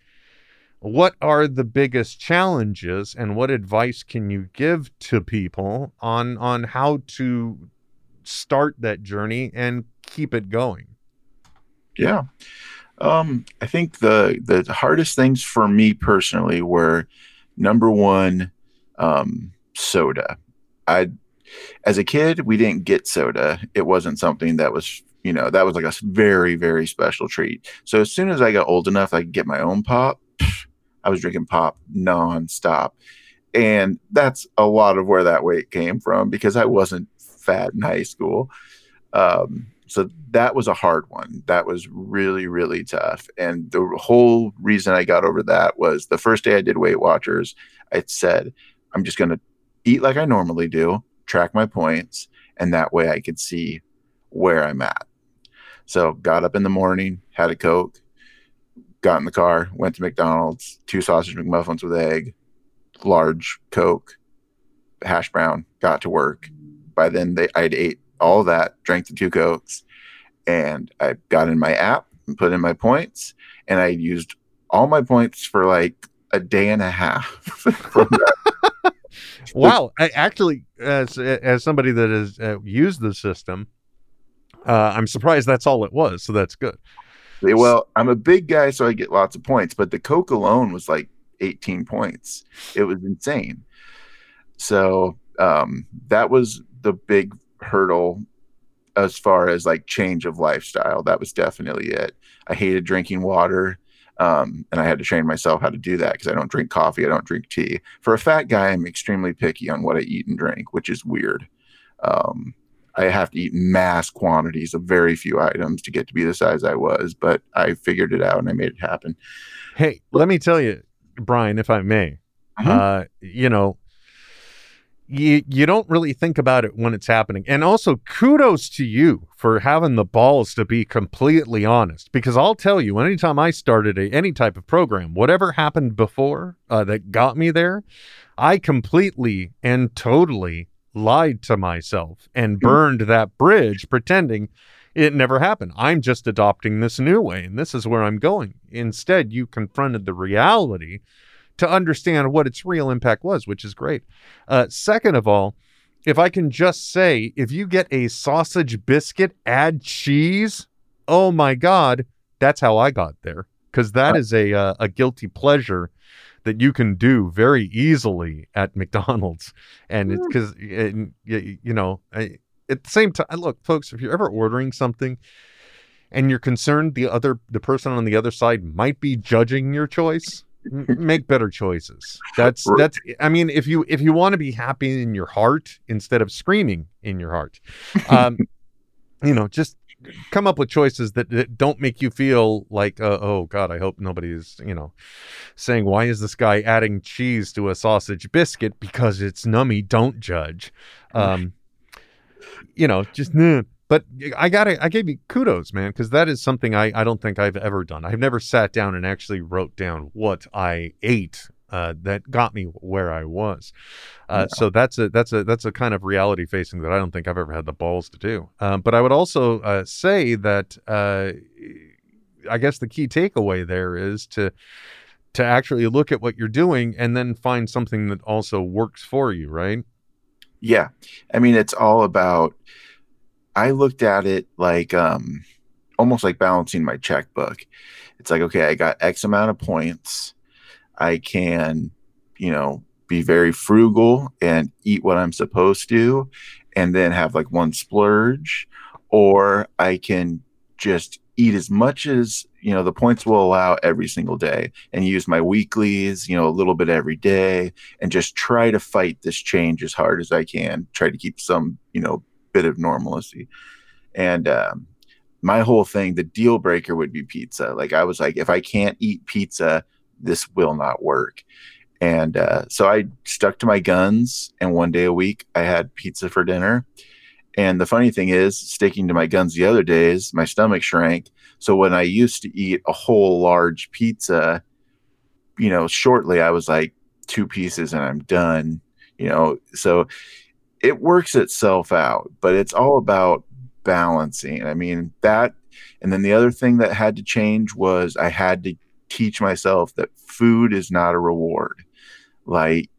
what are the biggest challenges, and what advice can you give to people on on how to start that journey and keep it going? Yeah. Um, I think the the hardest things for me personally were number one, um, soda. I as a kid, we didn't get soda. It wasn't something that was, you know, that was like a very, very special treat. So as soon as I got old enough I could get my own pop, I was drinking pop nonstop. And that's a lot of where that weight came from because I wasn't fat in high school. Um, so that was a hard one. That was really, really tough. And the whole reason I got over that was the first day I did Weight Watchers, I said, I'm just going to eat like I normally do, track my points, and that way I could see where I'm at. So got up in the morning, had a Coke, got in the car, went to McDonald's, two sausage McMuffins with egg, large Coke, hash brown, got to work. By then they I'd ate all that, drank the two Cokes, and I got in my app and put in my points, and I used all my points for like a day and a half from that. Wow. I, actually, as as somebody that has uh, used the system, uh, I'm surprised that's all it was. So that's good. Well, I'm a big guy, so I get lots of points, but the Coke alone was like 18 points. It was insane. So um, that was the big hurdle as far as like change of lifestyle. That was definitely it. I hated drinking water. Um, and I had to train myself how to do that because I don't drink coffee, I don't drink tea. For a fat guy, I'm extremely picky on what I eat and drink, which is weird. Um, I have to eat mass quantities of very few items to get to be the size I was, but I figured it out and I made it happen. Hey, let me tell you, Brian, if I may, Mhm. uh, you know, you you don't really think about it when it's happening. And also kudos to you for having the balls to be completely honest because I'll tell you anytime I started a, any type of program, whatever happened before uh, that got me there, I completely and totally lied to myself and burned that bridge pretending it never happened. I'm just adopting this new way and this is where I'm going. Instead, you confronted the reality to understand what its real impact was, which is great. Uh, second of all, if I can just say, if you get a sausage biscuit, add cheese. Oh my God, that's how I got there because that is a uh, a guilty pleasure that you can do very easily at McDonald's, and it's because you, you know I, at the same time, look, folks, if you're ever ordering something and you're concerned the other the person on the other side might be judging your choice make better choices that's Right. that's i mean if you if you want to be happy in your heart instead of screaming in your heart um you know just come up with choices that, that don't make you feel like uh, oh god i hope nobody's you know saying why is this guy adding cheese to a sausage biscuit because it's nummy don't judge um you know just nah. But i gotta i gave you kudos man because that is something I, I don't think i've ever done. I've never sat down and actually wrote down what i ate uh, that got me where i was. Uh, so that's a that's a that's a kind of reality facing that i don't think i've ever had the balls to do. Um, but i would also uh, say that uh, i guess the key takeaway there is to to actually look at what you're doing and then find something that also works for you right? Yeah. I mean, it's all about, I looked at it like, um, almost like balancing my checkbook. It's like, okay, I got X amount of points. I can, you know, be very frugal and eat what I'm supposed to, and then have like one splurge, or I can just eat as much as you know the points will allow every single day and use my weeklies you know a little bit every day and just try to fight this change as hard as i can try to keep some you know bit of normalcy and um, my whole thing the deal breaker would be pizza like i was like if i can't eat pizza this will not work and uh, so i stuck to my guns and one day a week i had pizza for dinner and the funny thing is, sticking to my guns the other days, my stomach shrank. So when I used to eat a whole large pizza, you know, shortly I was like two pieces and I'm done, you know. So it works itself out, but it's all about balancing. I mean, that and then the other thing that had to change was I had to teach myself that food is not a reward. Like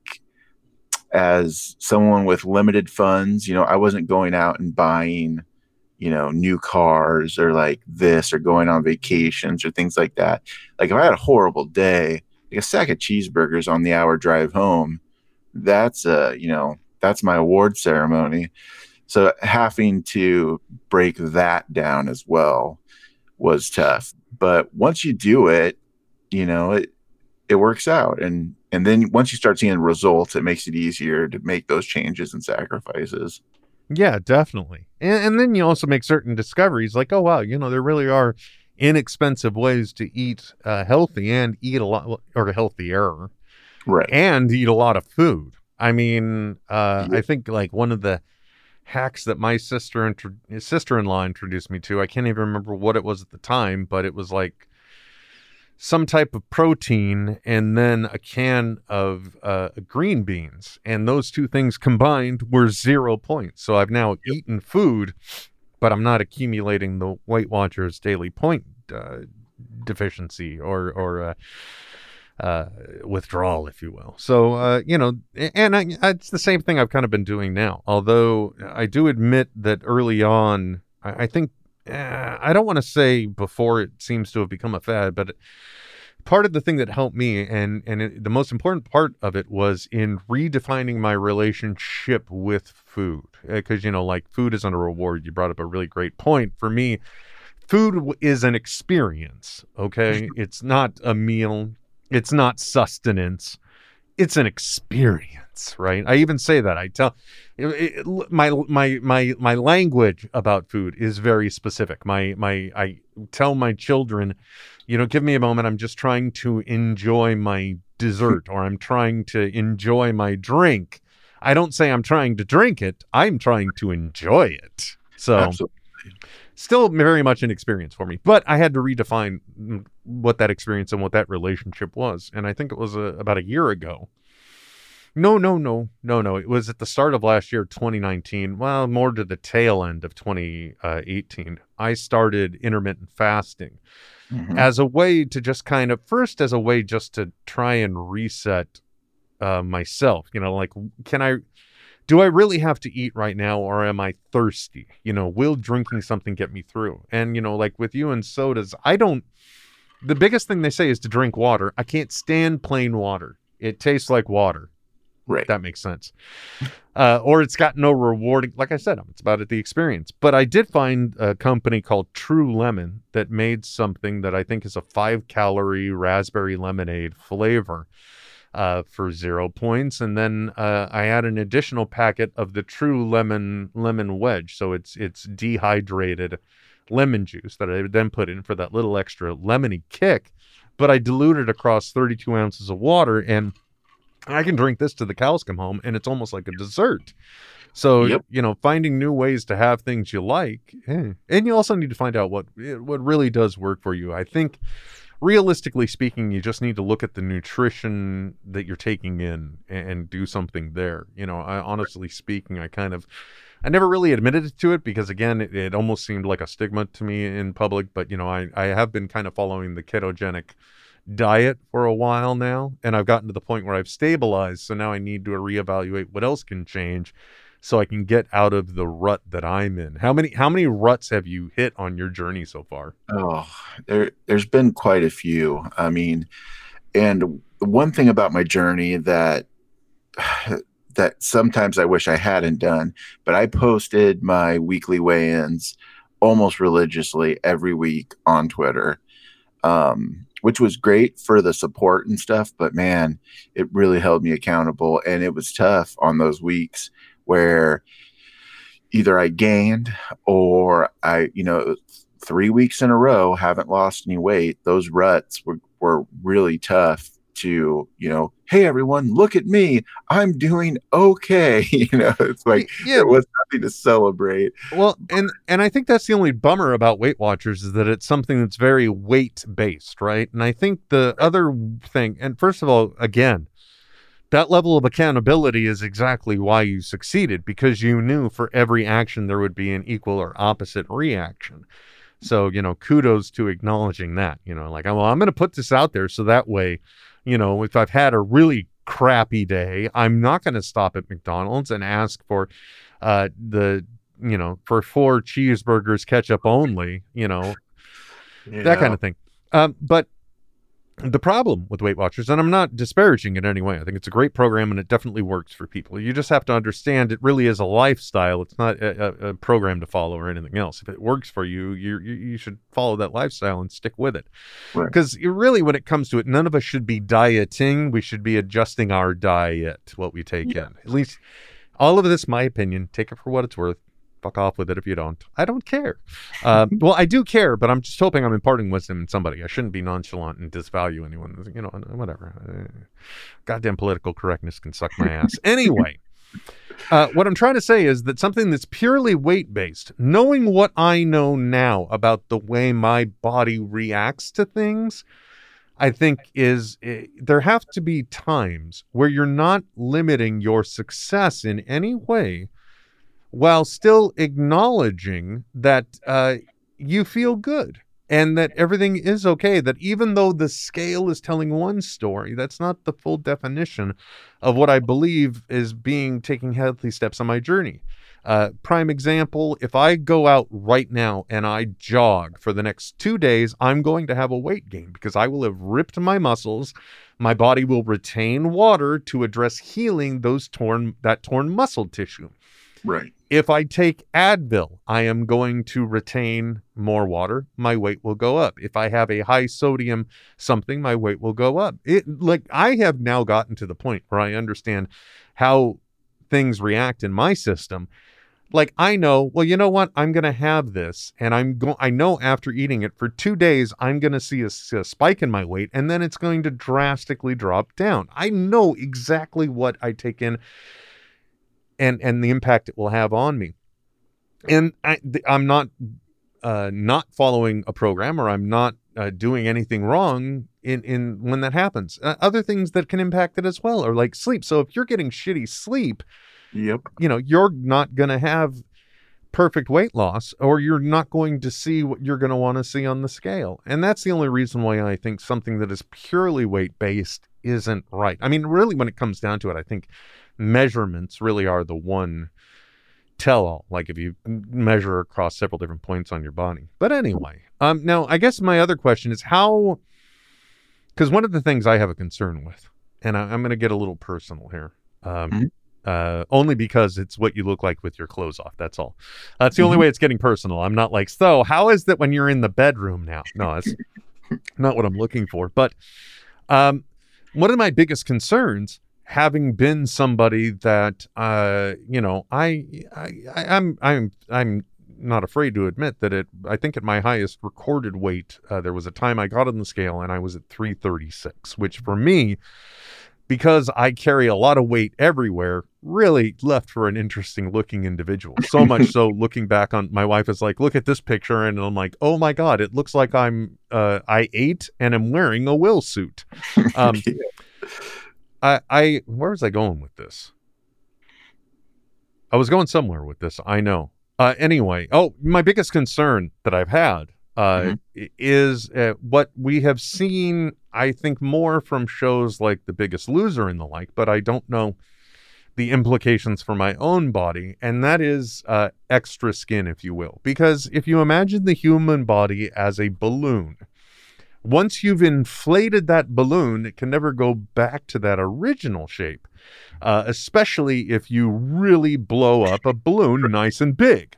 as someone with limited funds, you know, I wasn't going out and buying, you know, new cars or like this or going on vacations or things like that. Like if I had a horrible day, like a sack of cheeseburgers on the hour drive home, that's uh, you know, that's my award ceremony. So having to break that down as well was tough. But once you do it, you know, it it works out and and then once you start seeing results it makes it easier to make those changes and sacrifices Yeah, definitely. And, and then you also make certain discoveries like, oh, wow, you know, there really are inexpensive ways to eat uh, healthy and eat a lot or healthier right and eat a lot of food. I mean, uh, I think like one of the hacks that my sister intro- sister-in-law introduced me to, I can't even remember what it was at the time, but it was like some type of protein and then a can of uh, green beans. And those two things combined were zero points. So I've now eaten food, but I'm not accumulating the Weight Watchers daily point uh, deficiency or, or uh, withdrawal, if you will. So, uh, you know, and I, it's the same thing I've kind of been doing now. Although I do admit that early on, I, I think uh, I don't want to say before it seems to have become a fad, but part of the thing that helped me and and it, the most important part of it was in redefining my relationship with food. Because you know like food isn't a reward. You brought up a really great point. For me food is an experience okay? It's not a meal it's not sustenance. It's an experience right? I even say that. I tell it- it- my my my my language about food is very specific. My my i tell my children you know give me a moment. I'm just trying to enjoy my dessert or i'm trying to enjoy my drink. I don't say i'm trying to drink it. I'm trying to enjoy it. So Absolutely. Still very much an experience for me but i had to redefine mm, what that experience and what that relationship was and i think it was a, about a year ago no no no no no it was at the start of last year 2019 well more to the tail end of 2018 i started intermittent fasting Mhm. as a way to just kind of first as a way just to try and reset uh, myself you know like can i do i really have to eat right now or am i thirsty you know will drinking something get me through and you know like with you and sodas i don't the biggest thing they say is to drink water i can't stand plain water it tastes like water Right. that makes sense. Uh, or it's got no rewarding. Like I said, it's about the experience. But I did find a company called True Lemon that made something that I think is a five calorie raspberry lemonade flavor uh, for zero points. And then uh, I add an additional packet of the True Lemon lemon wedge. So it's it's dehydrated lemon juice that I then put in for that little extra lemony kick. But I dilute it across 32 ounces of water and I can drink this to the cows come home, and it's almost like a dessert. So Yep. you know, finding new ways to have things you like, eh. and you also need to find out what eh, what really does work for you. I think, realistically speaking, you just need to look at the nutrition that you're taking in and, and do something there. You know, I honestly speaking, I kind of. I never really admitted to it because again, it, it almost seemed like a stigma to me in public. But you know, I, I have been kind of following the ketogenic diet for a while now and I've gotten to the point where I've stabilized so now I need to reevaluate what else can change so I can get out of the rut that I'm in. How many how many ruts have you hit on your journey so far? Oh, there there's been quite a few. I mean, and one thing about my journey that that sometimes I wish I hadn't done, but I posted my weekly weigh-ins almost religiously every week on Twitter. Um, which was great for the support and stuff, but man, it really held me accountable and it was tough on those weeks where either I gained or I, you know, three weeks in a row haven't lost any weight those ruts were, were really tough to you know hey everyone look at me. I'm doing okay. You know it's like yeah, there was nothing to celebrate. Well, and and I think that's the only bummer about Weight Watchers is that it's something that's very weight based, right? And I think the other thing, and first of all, again, that level of accountability is exactly why you succeeded because you knew for every action there would be an equal or opposite reaction. So, you know, kudos to acknowledging that, you know, like, well, I'm going to put this out there so that way, you know, if I've had a really crappy day, I'm not going to stop at McDonald's and ask for uh, the, you know, for four cheeseburgers, ketchup only, you know, that kind of thing. Um, but the problem with Weight Watchers, and I'm not disparaging it in any way, I think it's a great program and it definitely works for people. You just have to understand it really is a lifestyle. It's not a, a, program to follow or anything else. If it works for you, you you you should follow that lifestyle and stick with it. Right. Because really, when it comes to it, none of us should be dieting. We should be adjusting our diet, what we take in. At least, all of this, my opinion. Take it for what it's worth fuck off with it if you don't. I don't care. Uh, well, I do care, but I'm just hoping I'm imparting wisdom in somebody. I shouldn't be nonchalant and disvalue anyone. You know, whatever. Uh, goddamn political correctness can suck my ass. Anyway, uh, what I'm trying to say is that something that's purely weight based, knowing what I know now about the way my body reacts to things. I think is eh, there have to be times where you're not limiting your success in any way while still acknowledging that uh, you feel good. and that everything is okay. That even though the scale is telling one story, that's not the full definition of what I believe is being taking healthy steps on my journey. Uh, prime example if I go out right now and I jog for the next two days, I'm going to have a weight gain because I will have ripped my muscles. My body will retain water to address healing those torn that torn muscle tissue. Right. If I take Advil, I am going to retain more water. My weight will go up. If I have a high sodium something, my weight will go up. It like I have now gotten to the point where I understand how things react in my system. Like I know, well, you know what? I'm going to have this and I'm going I know after eating it for 2 days I'm going to see a, a spike in my weight and then it's going to drastically drop down. I know exactly what I take in and and the impact it will have on me. And i i'm not uh, not following a program or I'm not uh, doing anything wrong in in when that happens. Uh, other things that can impact it as well are like sleep. So if you're getting shitty sleep, Yep. you know you're not going to have perfect weight loss or you're not going to see what you're going to want to see on the scale. And that's the only reason why I think something that is purely weight based isn't right. I mean, really, when it comes down to it, I think measurements really are the one tell all. Like if you measure across several different points on your body. But anyway, um, now I guess my other question is how, because one of the things I have a concern with, and I, I'm going to get a little personal here. Um, Mhm. uh, only because it's what you look like with your clothes off. That's all. That's the only Mhm. way it's getting personal. I'm not like, so how is that when you're in the bedroom now? No, that's not what I'm looking for. But um, one of my biggest concerns, having been somebody that uh, you know, I, I, I I'm, I'm, I'm not afraid to admit that it. I think at my highest recorded weight, uh, there was a time I got on the scale and I was at 336, which for me because I carry a lot of weight everywhere, really left for an interesting looking individual. So much so, looking back on my wife is like, look at this picture, and I'm like, oh my god, it looks like I'm uh, I ate and am wearing a will suit. Um, I, I where was I going with this? I was going somewhere with this. I know. Uh, anyway, oh, my biggest concern that I've had uh, i- is uh, what we have seen. I think more from shows like The Biggest Loser and the like, but I don't know the implications for my own body, and that is uh, extra skin, if you will. Because if you imagine the human body as a balloon, once you've inflated that balloon, it can never go back to that original shape, uh, especially if you really blow up a balloon nice and big.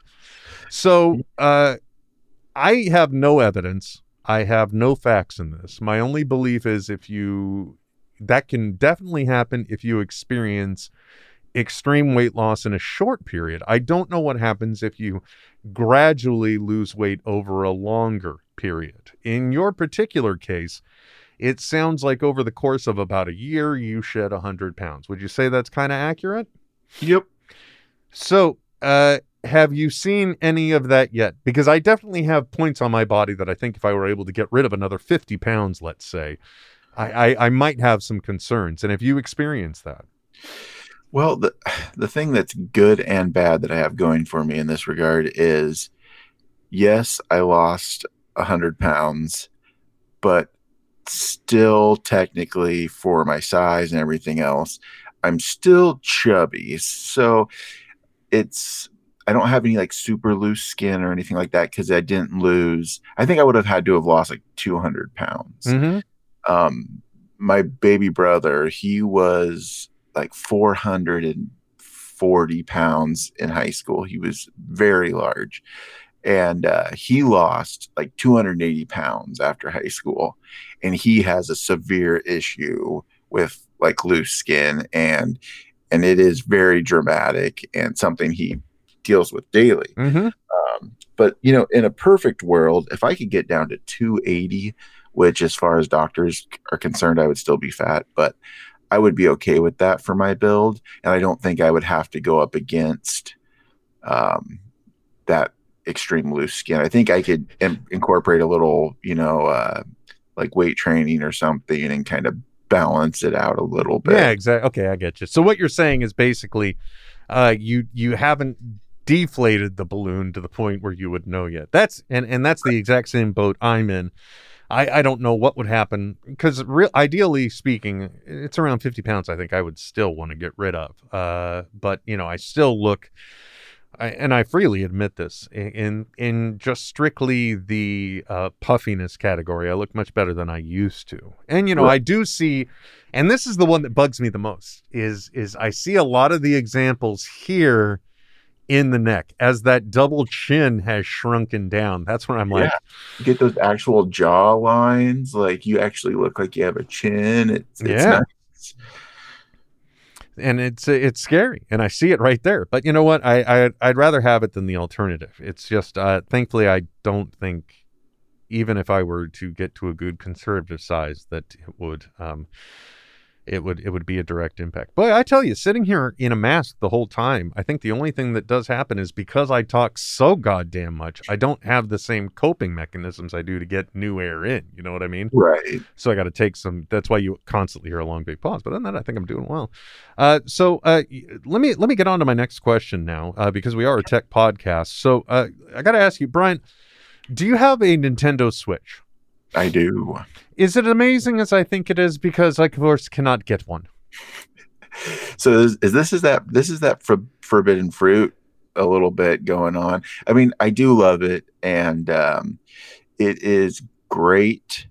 So uh, I have no evidence. I have no facts in this. My only belief is if you, that can definitely happen if you experience extreme weight loss in a short period. I don't know what happens if you gradually lose weight over a longer period. In your particular case, it sounds like over the course of about a year, you shed 100 pounds. Would you say that's kind of accurate? Yep. So, uh, have you seen any of that yet? Because I definitely have points on my body that I think if I were able to get rid of another 50 pounds, let's say, I, I, I might have some concerns. And have you experienced that? Well, the the thing that's good and bad that I have going for me in this regard is, yes, I lost a hundred pounds, but still technically for my size and everything else, I'm still chubby. So it's I don't have any like super loose skin or anything like that because I didn't lose. I think I would have had to have lost like 200 pounds Mm-hmm. um my baby brother he was like 440 pounds in high school he was very large and uh, he lost like 280 pounds after high school and he has a severe issue with like loose skin and and it is very dramatic and something he deals with daily Mm-hmm. um, but you know, in a perfect world, if I could get down to 280, which as far as doctors are concerned, I would still be fat, but I would be okay with that for my build, and I don't think I would have to go up against um, that extreme loose skin. I think I could in- incorporate a little, you know, uh, like weight training or something, and kind of balance it out a little bit. Yeah, exactly. Okay, I get you. So what you're saying is basically, uh, you you haven't deflated the balloon to the point where you would know yet. That's and and that's the exact same boat I'm in. I, I don't know what would happen because real ideally speaking, it's around 50 pounds. I think I would still want to get rid of. Uh, but you know, I still look, I, and I freely admit this in in just strictly the uh, puffiness category. I look much better than I used to. And you know, I do see, and this is the one that bugs me the most is is I see a lot of the examples here in the neck as that double chin has shrunken down. That's when I'm like, Yeah. You get those actual jaw lines, like you actually look like you have a chin. It's, it's Yeah. nice. And it's it's scary and i see it right there. But you know what? I, I i'd rather have it than the alternative. It's just uh thankfully i don't think even if i were to get to a good conservative size that it would um it would it would be a direct impact but i tell you sitting here in a mask the whole time i think the only thing that does happen is because i talk so goddamn much i don't have the same coping mechanisms i do to get new air in you know what i mean Right. so I got to take some. That's why you constantly hear a long big pause. But other than that, I think I'm doing well. Uh, so uh, let me let me get on to my next question now, uh, because we are a tech podcast. So uh, I got to ask you, Brian, do you have a Nintendo Switch? I do. Is it amazing as I think it is? Because I, of course, cannot get one. So is, is this is that this is that for, forbidden fruit a little bit going on. I mean, I do love it, and um, it is great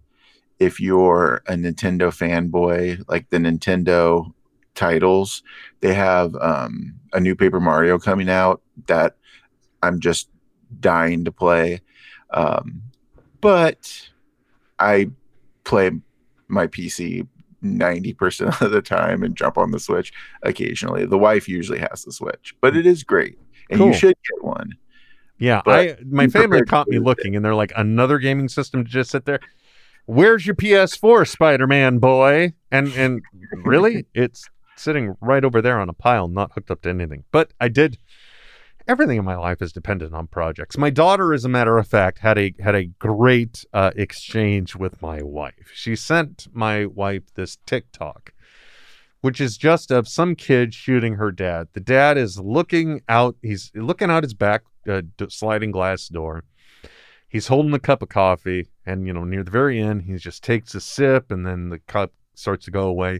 if you're a Nintendo fanboy, like the Nintendo titles. They have um, a new Paper Mario coming out that I'm just dying to play. Um, but I play my PC 90% of the time and jump on the Switch occasionally. The wife usually has the Switch, but it is great. And Cool. you should get one. Yeah, I my family caught me looking, and they're like, another gaming system to just sit there. Where's your PS4, Spider-Man boy? And and really, it's sitting right over there on a pile, not hooked up to anything. But I did. Everything in my life is dependent on projects. My daughter, as a matter of fact, had a had a great uh, exchange with my wife. She sent my wife this TikTok, which is just of some kid shooting her dad. The dad is looking out. He's looking out his back uh, sliding glass door. He's holding a cup of coffee, and you know, near the very end, he just takes a sip, and then the cup starts to go away.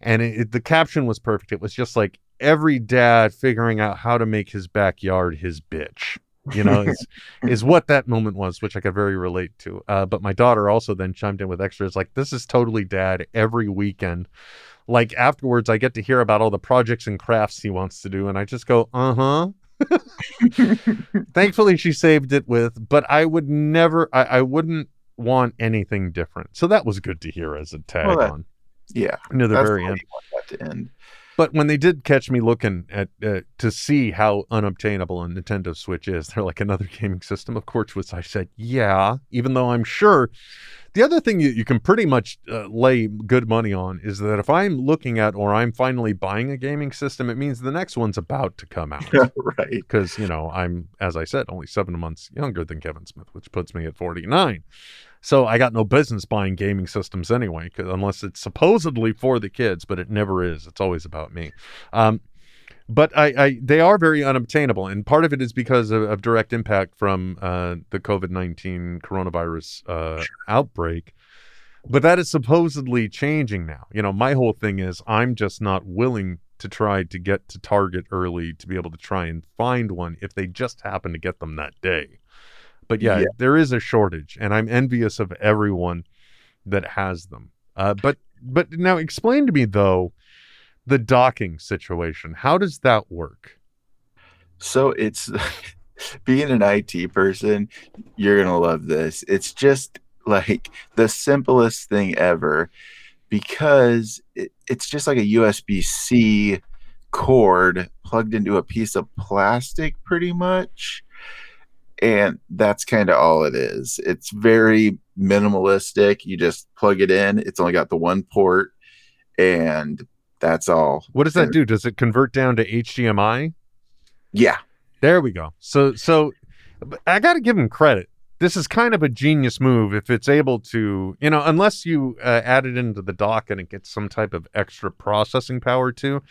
And it, it- the caption was perfect. It was just like every dad figuring out how to make his backyard his bitch. You know, is, is what that moment was, which I could very relate to. Uh, but my daughter also then chimed in with extras like, "This is totally dad every weekend." Like afterwards, I get to hear about all the projects and crafts he wants to do, and I just go, "Uh huh." Thankfully, she saved it with, but I would never, I, I wouldn't want anything different. So that was good to hear as a tag Well, that- on Yeah. near the very end. want that to end. But when they did catch me looking at uh, to see how unobtainable a Nintendo Switch is, they're like another gaming system. Of course, which I said, yeah. Even though I'm sure the other thing you, you can pretty much uh, lay good money on is that if I'm looking at or I'm finally buying a gaming system, it means the next one's about to come out. right. because you know I'm, as I said, only seven months younger than Kevin Smith, which puts me at 49. So I got no business buying gaming systems anyway, unless it's supposedly for the kids, but it never is. It's always about me. Um, but I, I, they are very unobtainable, and part of it is because of, of direct impact from uh, the COVID 19 coronavirus uh, outbreak. But that is supposedly changing now. You know, my whole thing is I'm just not willing to try to get to Target early to be able to try and find one if they just happen to get them that day. But yeah, Yeah. there is a shortage, and I'm envious of everyone that has them. Uh, but but now explain to me though the docking situation. How does that work? So it's being an IT person, you're going to love this. It's just like the simplest thing ever because it, it's just like a USB C cord plugged into a piece of plastic, pretty much. And that's kind of all it is. It's very minimalistic. You just plug it in, it's only got the one port, and that's all. What does that do? Does it convert down to HDMI? Yeah. There we go. So so I got to give him credit. This is kind of a genius move if it's able to, you know, unless you uh, add it into the dock and it gets some type of extra processing power too.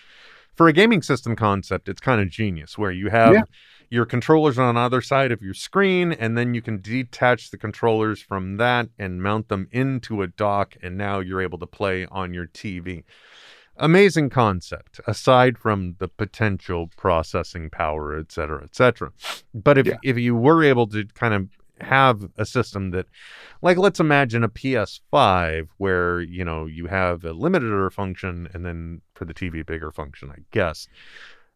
for a gaming system concept, it's kind of genius where you have Yeah. Your controllers on either side of your screen, and then you can detach the controllers from that and mount them into a dock, and now you're able to play on your TV. Amazing concept, aside from the potential processing power, et cetera, et cetera. But if Yeah. if you were able to kind of have a system that like let's imagine a PS5 where you know you have a limiter function and then for the TV bigger function I guess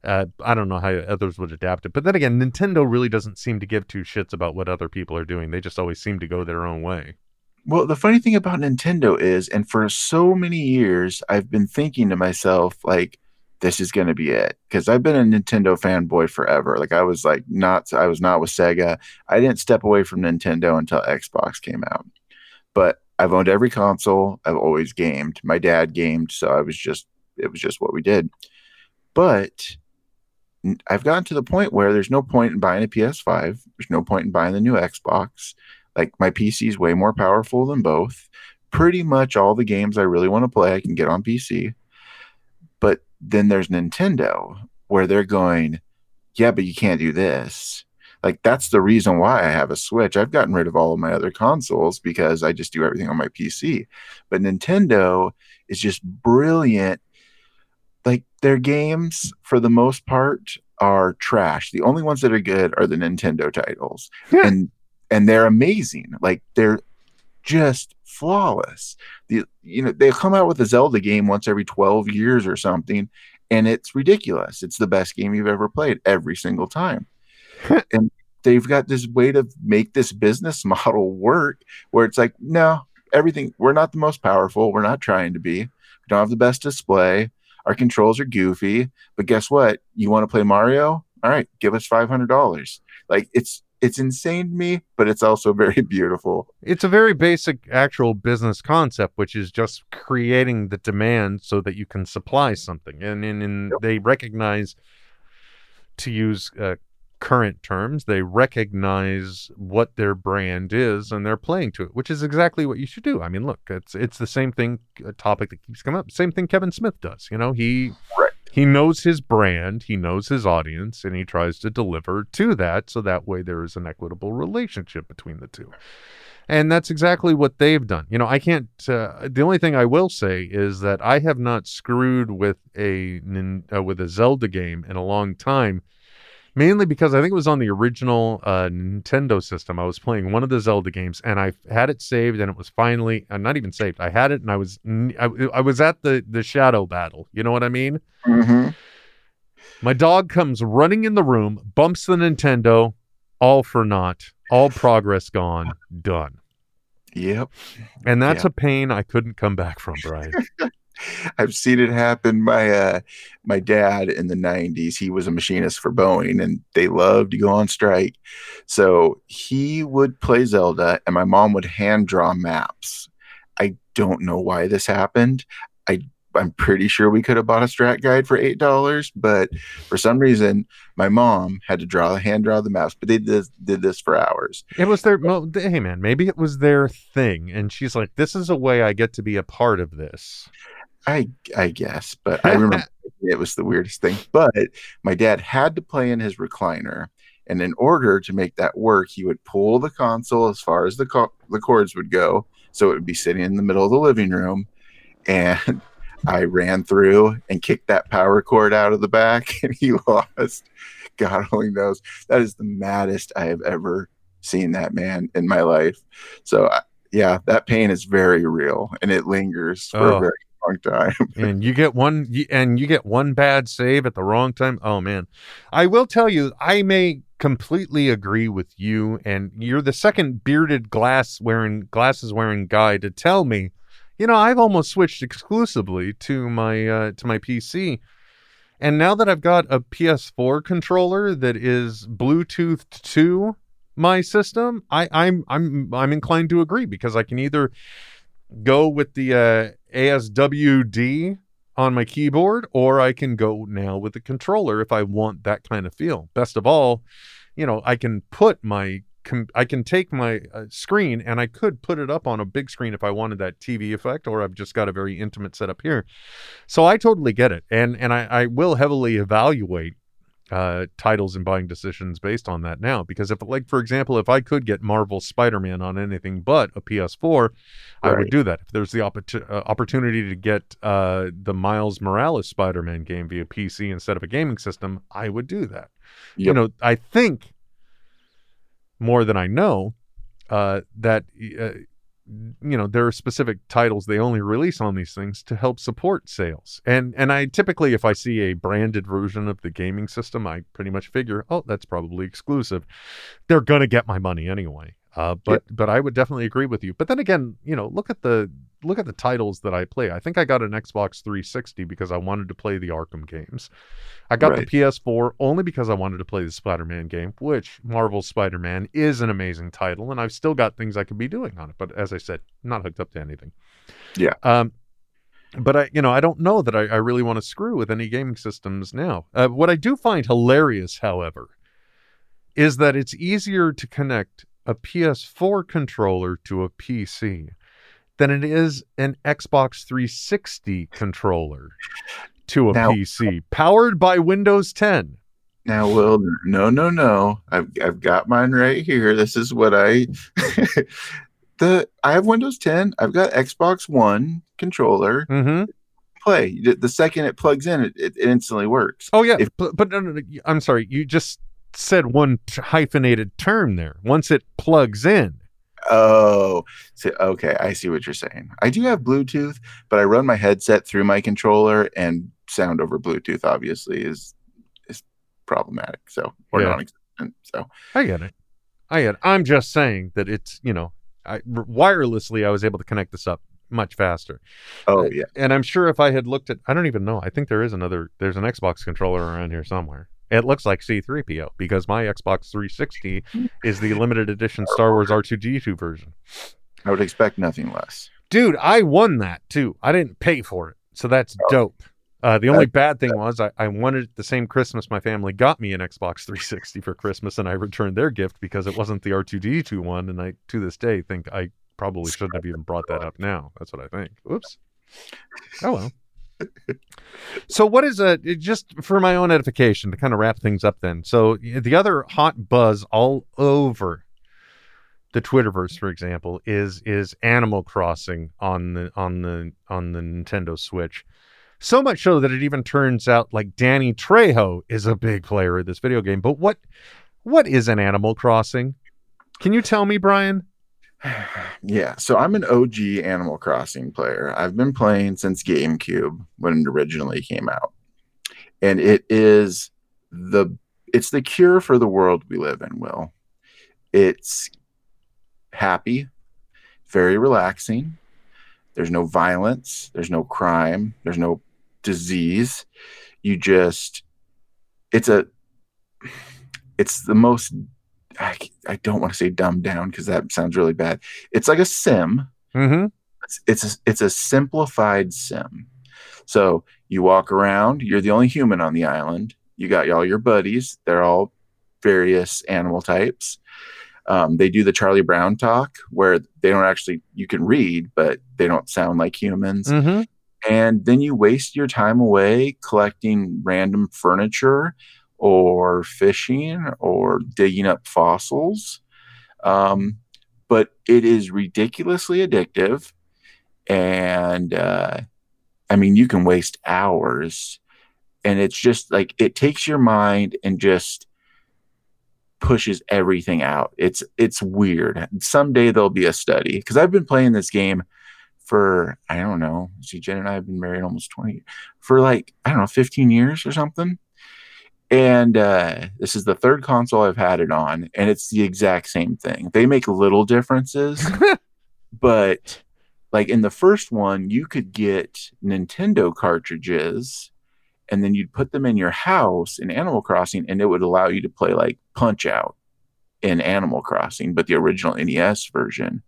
uh, I don't know how others would adapt it but then again Nintendo really doesn't seem to give two shits about what other people are doing they just always seem to go their own way Well, the funny thing about Nintendo is, and for so many years, I've been thinking to myself, like, this is going to be it. Because I've been a Nintendo fanboy forever. Like, I was like, not, I was not with Sega. I didn't step away from Nintendo until Xbox came out. But I've owned every console. I've always gamed. My dad gamed. So I was just, it was just what we did. But I've gotten to the point where there's no point in buying a PS5. There's no point in buying the new Xbox. Like my PC is way more powerful than both. Pretty much all the games I really want to play, I can get on PC. But then there's Nintendo where they're going, yeah, but you can't do this. Like that's the reason why I have a Switch. I've gotten rid of all of my other consoles because I just do everything on my PC. But Nintendo is just brilliant. Their games, for the most part, are trash. The only ones that are good are the Nintendo titles. Yeah. And and they're amazing. Like they're just flawless. The you know they come out with a Zelda game once every 12 years or something and it's ridiculous. It's the best game you've ever played every single time. and they've got this way to make this business model work where it's like no, everything we're not the most powerful, we're not trying to be. We don't have the best display. Our controls are goofy, but guess what? You want to play Mario? All right, give us $500. Like it's it's insane to me, but it's also very beautiful. it's a very basic actual business concept which is just creating the demand so that you can supply something and and, and they recognize to use uh, current terms they recognize what their brand is and they're playing to it which is exactly what you should do i mean look it's it's the same thing a topic that keeps coming up same thing kevin smith does you know he Right. he knows his brand he knows his audience and he tries to deliver to that so that way there is an equitable relationship between the two and that's exactly what they've done. You know, I can't. Uh, the only thing I will say is that I have not screwed with a uh, with a Zelda game in a long time, mainly because I think it was on the original uh, Nintendo system. I was playing one of the Zelda games, and I had it saved, and it was finally uh, not even saved. I had it, and I was I, I was at the the shadow battle. You know what I mean? Mm-hmm. My dog comes running in the room, bumps the Nintendo, all for naught, all progress gone, done. Yep. And that's Yeah. a pain I couldn't come back from, Brian. I've seen it happen. My uh my dad in the 90s, he was a machinist for Boeing and they loved to go on strike. So he would play Zelda and my mom would hand draw maps. I don't know why this happened. I I'm pretty sure we could have bought a strat guide for eight dollars, but for some reason my mom had to draw hand draw the maps, but they did, did this for hours. it was their, well, hey man, maybe it was their thing. And she's like, this is a way I get to be a part of this. I I guess, but I remember it was the weirdest thing. But my dad had to play in his recliner, and in order to make that work, he would pull the console as far as the co- the cords would go, so it would be sitting in the middle of the living room, and I ran through and kicked that power cord out of the back, and he lost. God only knows. That is the maddest I have ever seen that man in my life. So. Yeah, that pain is very real, and it lingers for Oh. a very long time. and you get one and you get one bad save at the wrong time? Oh man. I will tell you i may completely agree with you and you're the second bearded glass wearing glasses wearing guy to tell me you know i've almost switched exclusively to my uh, to my pc and now that i've got a ps4 controller that is bluetooth to my system i i'm i'm i'm inclined to agree because i can either go with the uh, ASWD on my keyboard, or I can go now with the controller if I want that kind of feel. Best of all, you know, I can put my com- I can take my uh, screen and I could put it up on a big screen if I wanted that TV effect, or I've just got a very intimate setup here. So I totally get it, and and I, I will heavily evaluate uh, titles and buying decisions based on that now. Because if, like, for example, if I could get Marvel Spider-Man on anything but a PS4, I would do that. If there's the uh, opportunity to get uh, the Miles Morales Spider-Man game via PC instead of a gaming system, I would do that. You know, I think more than I know uh, that uh, you know there are specific titles they only release on these things to help support sales. And and i typically if i see a branded version of the gaming system i pretty much figure oh that's probably exclusive. They're gonna get my money anyway uh, but but I would definitely agree with you. But then again, you know, look at the look at the titles that I play. I think I got an Xbox 360 because I wanted to play the Arkham games. I got Right. the PS4 only because I wanted to play the Spider-Man game, which Marvel's Spider-Man is an amazing title, and I've still got things I could be doing on it. But as I said, not hooked up to anything. Yeah. Um, but I, you know, I don't know that I, I really want to screw with any gaming systems now. Uh, what I do find hilarious, however, is that it's easier to connect a PS4 controller to a PC than it is an Xbox 360 controller to a Now- PC powered by Windows 10. Now, Will, no, no, no. I've I've got mine right here. This is what I the I have Windows 10. I've got Xbox One controller. Mm-hmm. Play the, the second it plugs in, it, it instantly works. Oh yeah, If- but, but no, no, no, I'm sorry. You just said one t- hyphenated term there. Once it plugs in. Oh, so, okay. I see what you're saying. I do have Bluetooth, but I run my headset through my controller, and sound over Bluetooth obviously is is problematic. So or Yeah. non-existent. So I get it. I get it. I'm just saying that it's you know, I, wirelessly I was able to connect this up much faster. oh uh, yeah, And I'm sure if I had looked at, I don't even know. I think there is another. There's an Xbox controller around here somewhere. It looks like C3PO because my Xbox 360 is the limited edition Star Wars R2D2 version. I would expect nothing less. Dude, I won that too. I didn't pay for it, so that's dope. Uh, the only bad thing was I, I wanted the same Christmas my family got me an Xbox 360 for Christmas, and I returned their gift because it wasn't the R2D2 one, and I to this day think I probably shouldn't have even brought that up now. That's what I think. Oops. Oh well. so what is a just for my own edification to kind of wrap things up then. So the other hot buzz all over the Twitterverse, for example, is is Animal Crossing on the on the on the Nintendo Switch. So much so that it even turns out like Danny Trejo is a big player of this video game. But what what is an Animal Crossing? Can you tell me, Brian? Yeah, so I'm an OG Animal Crossing player. I've been playing since GameCube when it originally came out. And it is the it's the cure for the world we live in, Will. It's happy, very relaxing. There's no violence, there's no crime, there's no disease. You just it's a it's the most I, I don't want to say dumbed down because that sounds really bad. It's like a sim. Mm-hmm. It's it's a, it's a simplified sim. So you walk around. You're the only human on the island. You got all your buddies. They're all various animal types. Um, they do the Charlie Brown talk where they don't actually you can read, but they don't sound like humans Mm-hmm. and then you waste your time away collecting random furniture or fishing or digging up fossils. Um, but it is ridiculously addictive. And uh, I mean, you can waste hours, and it's just like it takes your mind and just pushes everything out. It's it's weird. Someday there'll be a study because I've been playing this game for I don't know. See, Jen and I have been married almost twenty for like I don't know, fifteen years or something. And uh, this is the third console I've had it on, and it's the exact same thing. They make little differences, but like in the first one, you could get Nintendo cartridges, and then you'd put them in your house in Animal Crossing, and it would allow you to play like Punch Out in Animal Crossing, but the original NES version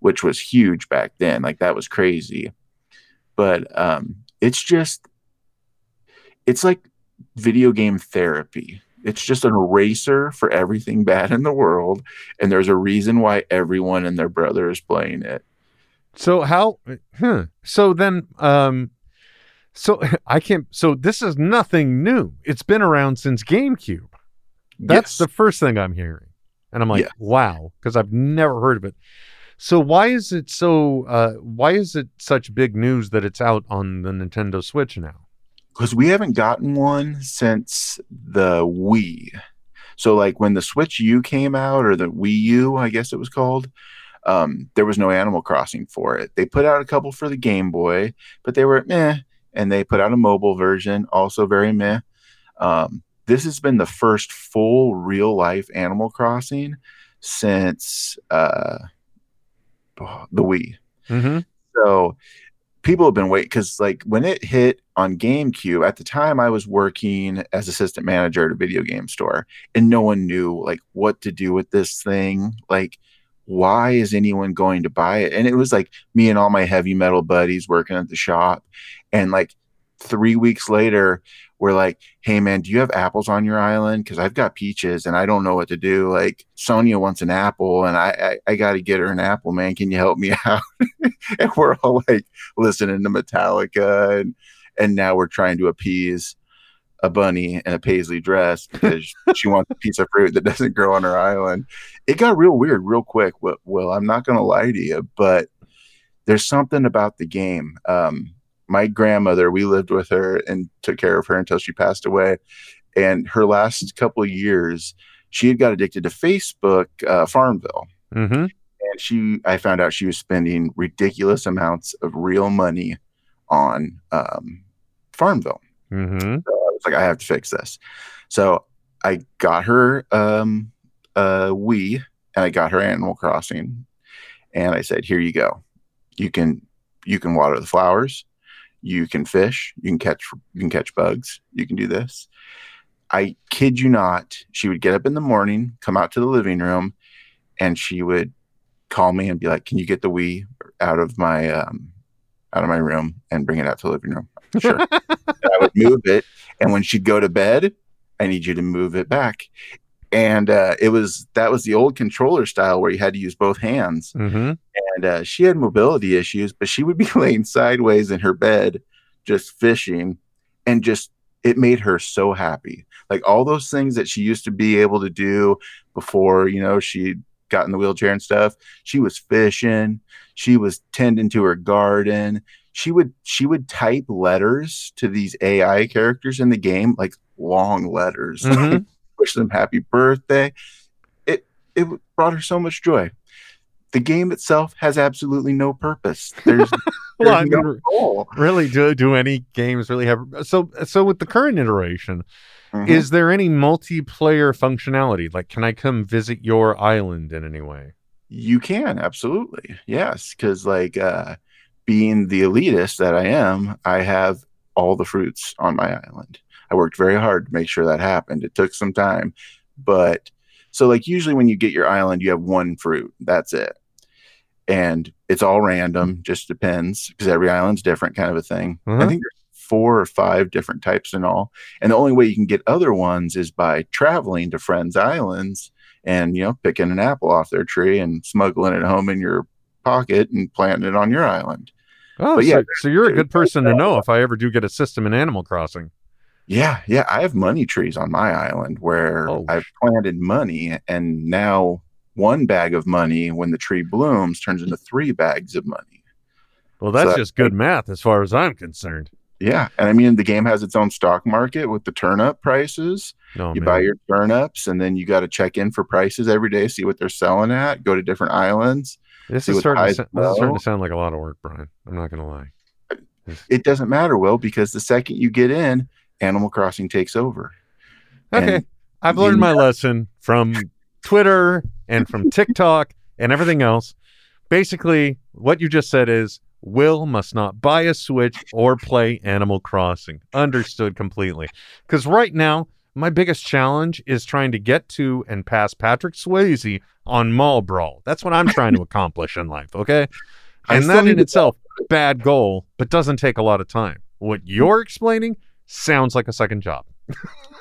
which was huge back then. Like that was crazy. But um it's just it's like video game therapy. It's just an eraser for everything bad in the world, and there's a reason why everyone and their brother is playing it. So how? Huh. So then, um, so I can't. So this is nothing new. It's been around since GameCube. That's Yes. the first thing I'm hearing, and I'm like, Yes. wow, because I've never heard of it. So why is it so? Uh, why is it such big news that it's out on the Nintendo Switch now? Because we haven't gotten one since the Wii. So like when the Switch U came out or the Wii U, I guess it was called, um, there was no Animal Crossing for it. They put out a couple for the Game Boy, but they were meh. And they put out a mobile version, also very meh. Um, this has been the first full real life Animal Crossing since uh, the Wii. Mm-hmm. So people have been waiting because like when it hit on GameCube, at the time I was working as assistant manager at a video game store and no one knew like what to do with this thing. Like, why is anyone going to buy it? And it was like me and all my heavy metal buddies working at the shop. And like three weeks later, we're like, hey man, do you have apples on your island? Because I've got peaches and I don't know what to do. Like Sonia wants an apple and I I, I gotta get her an apple, man. Can you help me out? and we're all like listening to Metallica and and now we're trying to appease a bunny in a paisley dress because she wants a piece of fruit that doesn't grow on her island. It got real weird real quick. Well, I'm not gonna lie to you, but there's something about the game. Um, my grandmother, we lived with her and took care of her until she passed away. And her last couple of years, she had got addicted to Facebook uh, Farmville Mm-hmm. and she i found out she was spending ridiculous amounts of real money on um, farmville. Mm-hmm. so i was like i have to fix this. So i got her um uh wii and i got her animal crossing and i said here you go. You can you can water the flowers. You can fish. You can catch you can catch bugs. You can do this. I kid you not she would get up in the morning come out to the living room and she would call me and be like, "Can you get the Wii out of my um, out of my room and bring it out to the living room?" Sure. I would move it, and when she'd go to bed, I need you to move it back. And uh, it was that was the old controller style where you had to use both hands. Mm-hmm. And uh, she had mobility issues, but she would be laying sideways in her bed, just fishing, and just it made her so happy. Like all those things that she used to be able to do before, you know, she got in the wheelchair and stuff. She was fishing. She was tending to her garden. She would she would type letters to these AI characters in the game, like long letters, Mhm. wish them happy birthday. It it brought her so much joy. The game itself has absolutely no purpose. There's, Well, I there's no mean, goal. really, do do any games really have so? So with the current iteration, Mhm. is there any multiplayer functionality? Like, can I come visit your island in any way? You can absolutely, yes, because like uh, being the elitist that I am, I have all the fruits on my island. I worked very hard to make sure that happened. It took some time, but so like usually when you get your island, you have one fruit. That's it, and it's all random. Just depends because every island's different, kind of a thing. Uh-huh. I think there's four or five different types in all, and the only way you can get other ones is by traveling to friends' islands and you know picking an apple off their tree and smuggling it home in your pocket and planting it on your island. Oh, But so, yeah, so you're a good person to know if I ever do get a system in Animal Crossing. Yeah, yeah, I have money trees on my island where Oh, I've planted money and now one bag of money when the tree blooms turns into three bags of money. Well, that's So- just good math as far as I'm concerned. Yeah, and I mean the game has its own stock market with the turnip prices. No, you man. buy your turnips and then you got to check in for prices every day, see what they're selling at, go to different islands. This is starting to, this is starting to sound like a lot of work, Brian. I'm not gonna lie. It doesn't matter, Will, because the second you get in, Animal Crossing takes over. Okay, And I've learned my lesson from Twitter and from TikTok and everything else. Basically, what you just said is Will must not buy a Switch or play Animal Crossing. Understood completely. Because right now, my biggest challenge is trying to get to and pass Patrick Swayze on Mall Brawl. That's what I'm trying to accomplish in life, okay? And that in itself, bad goal, but doesn't take a lot of time. What you're explaining sounds like a second job.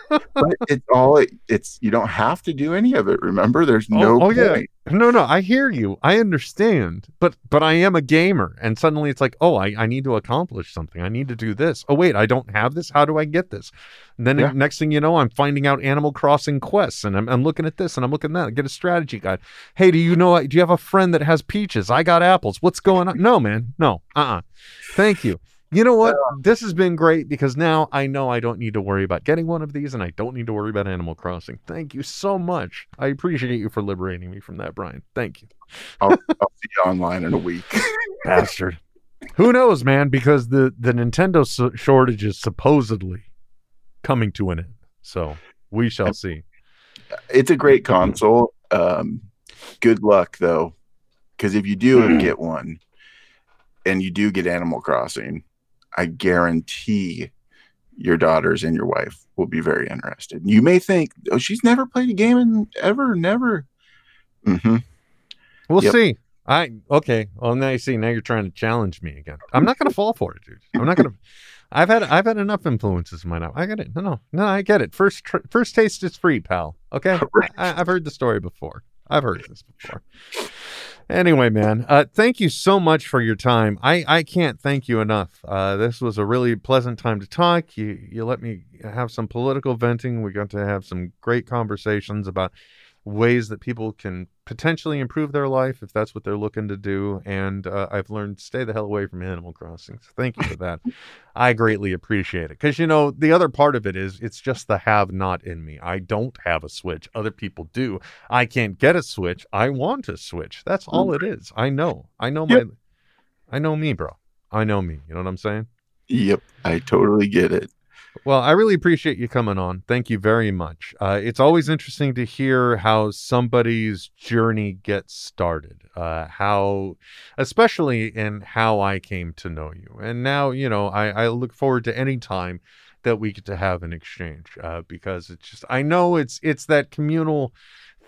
But it's all it's you don't have to do any of it. Remember, there's oh, no oh, oh yeah. No, no, I hear you. I understand. But but I am a gamer. And suddenly it's like, oh, I, I need to accomplish something. I need to do this. Oh, wait, I don't have this. How do I get this? And then Yeah. next thing you know, I'm finding out Animal Crossing quests and I'm, I'm looking at this and I'm looking at that. I get a strategy guide. Hey, do you know do you have a friend that has peaches? I got apples. What's going on? No, man. No. Uh-uh. Thank you. You know what? This has been great because now I know I don't need to worry about getting one of these and I don't need to worry about Animal Crossing. Thank you so much. I appreciate you for liberating me from that, Brian. Thank you. I'll, I'll see you online in a week. Bastard. Who knows, man? Because the, the Nintendo shortage is supposedly coming to an end. So we shall see. it's a great console. Um, good luck though, because if you do get one, and you do get Animal Crossing, I guarantee your daughters and your wife will be very interested. You may think, "Oh, she's never played a game in ever, never." Mm-hmm. We'll Yep. see. I okay. Well, now you see. Now you're trying to challenge me again. I'm not going to fall for it, dude. I'm not going to. I've had I've had enough influences in my life. I get it. No, no, no. I get it. First tr- first taste is free, pal. Okay. I, I've heard the story before. I've heard this before. Anyway, man, uh, thank you so much for your time. I, I can't thank you enough. Uh, this was a really pleasant time to talk. You you let me have some political venting. We got to have some great conversations about ways that people can potentially improve their life if that's what they're looking to do. And uh, I've learned stay the hell away from Animal Crossing. So thank you for that. I greatly appreciate it because you know the other part of it is it's just the have not in me. I don't have a Switch. Other people do. I can't get a Switch. I want a Switch. That's all it is. I know. I know my. Yep. I know me, bro. I know me. You know what I'm saying? Yep, I totally get it. Well, I really appreciate you coming on. Thank you very much. Uh, it's always interesting to hear how somebody's journey gets started, uh, how, especially in how I came to know you. And now, you know, I, I look forward to any time that we get to have an exchange uh, because it's just, I know it's it's that communal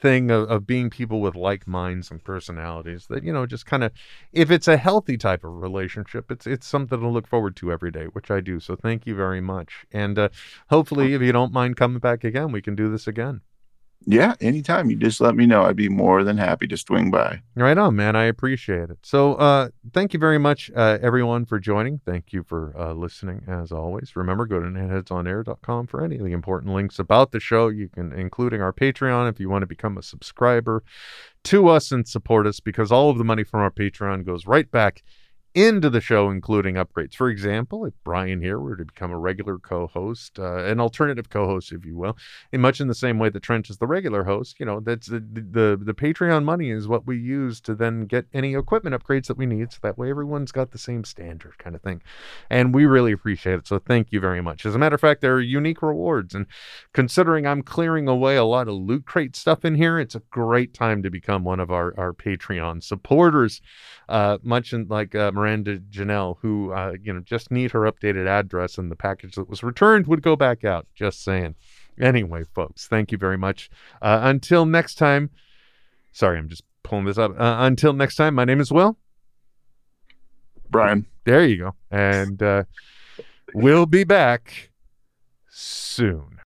thing of, of being people with like minds and personalities that you know just kind of if it's a healthy type of relationship it's it's something to look forward to every day which i do so thank you very much. And uh, hopefully if you don't mind coming back again we can do this again Yeah, anytime. You just let me know, I'd be more than happy to swing by. right on man. I appreciate it. So uh thank you very much uh, everyone for joining. Thank you for uh, listening as always. Remember go to netheadsonair.com for any of the important links about the show. You can including our patreon if you want to become a subscriber to us and support us because all of the money from our patreon goes right back into the show, including upgrades. For example, if Brian here were to become a regular co-host, uh, an alternative co-host, if you will, in much in the same way that Trent is the regular host, you know, that's the, the the Patreon money is what we use to then get any equipment upgrades that we need. So that way, everyone's got the same standard kind of thing, and we really appreciate it. So thank you very much. As a matter of fact, there are unique rewards, and considering I'm clearing away a lot of loot crate stuff in here, it's a great time to become one of our our Patreon supporters uh, much in, like uh, Miranda Janelle, who uh, you know just need her updated address, and the package that was returned would go back out. Just saying. Anyway, folks, thank you very much. Uh, until next time. Sorry, I'm just pulling this up. Uh, until next time, my name is Will. Brian. There you go, and uh, we'll be back soon.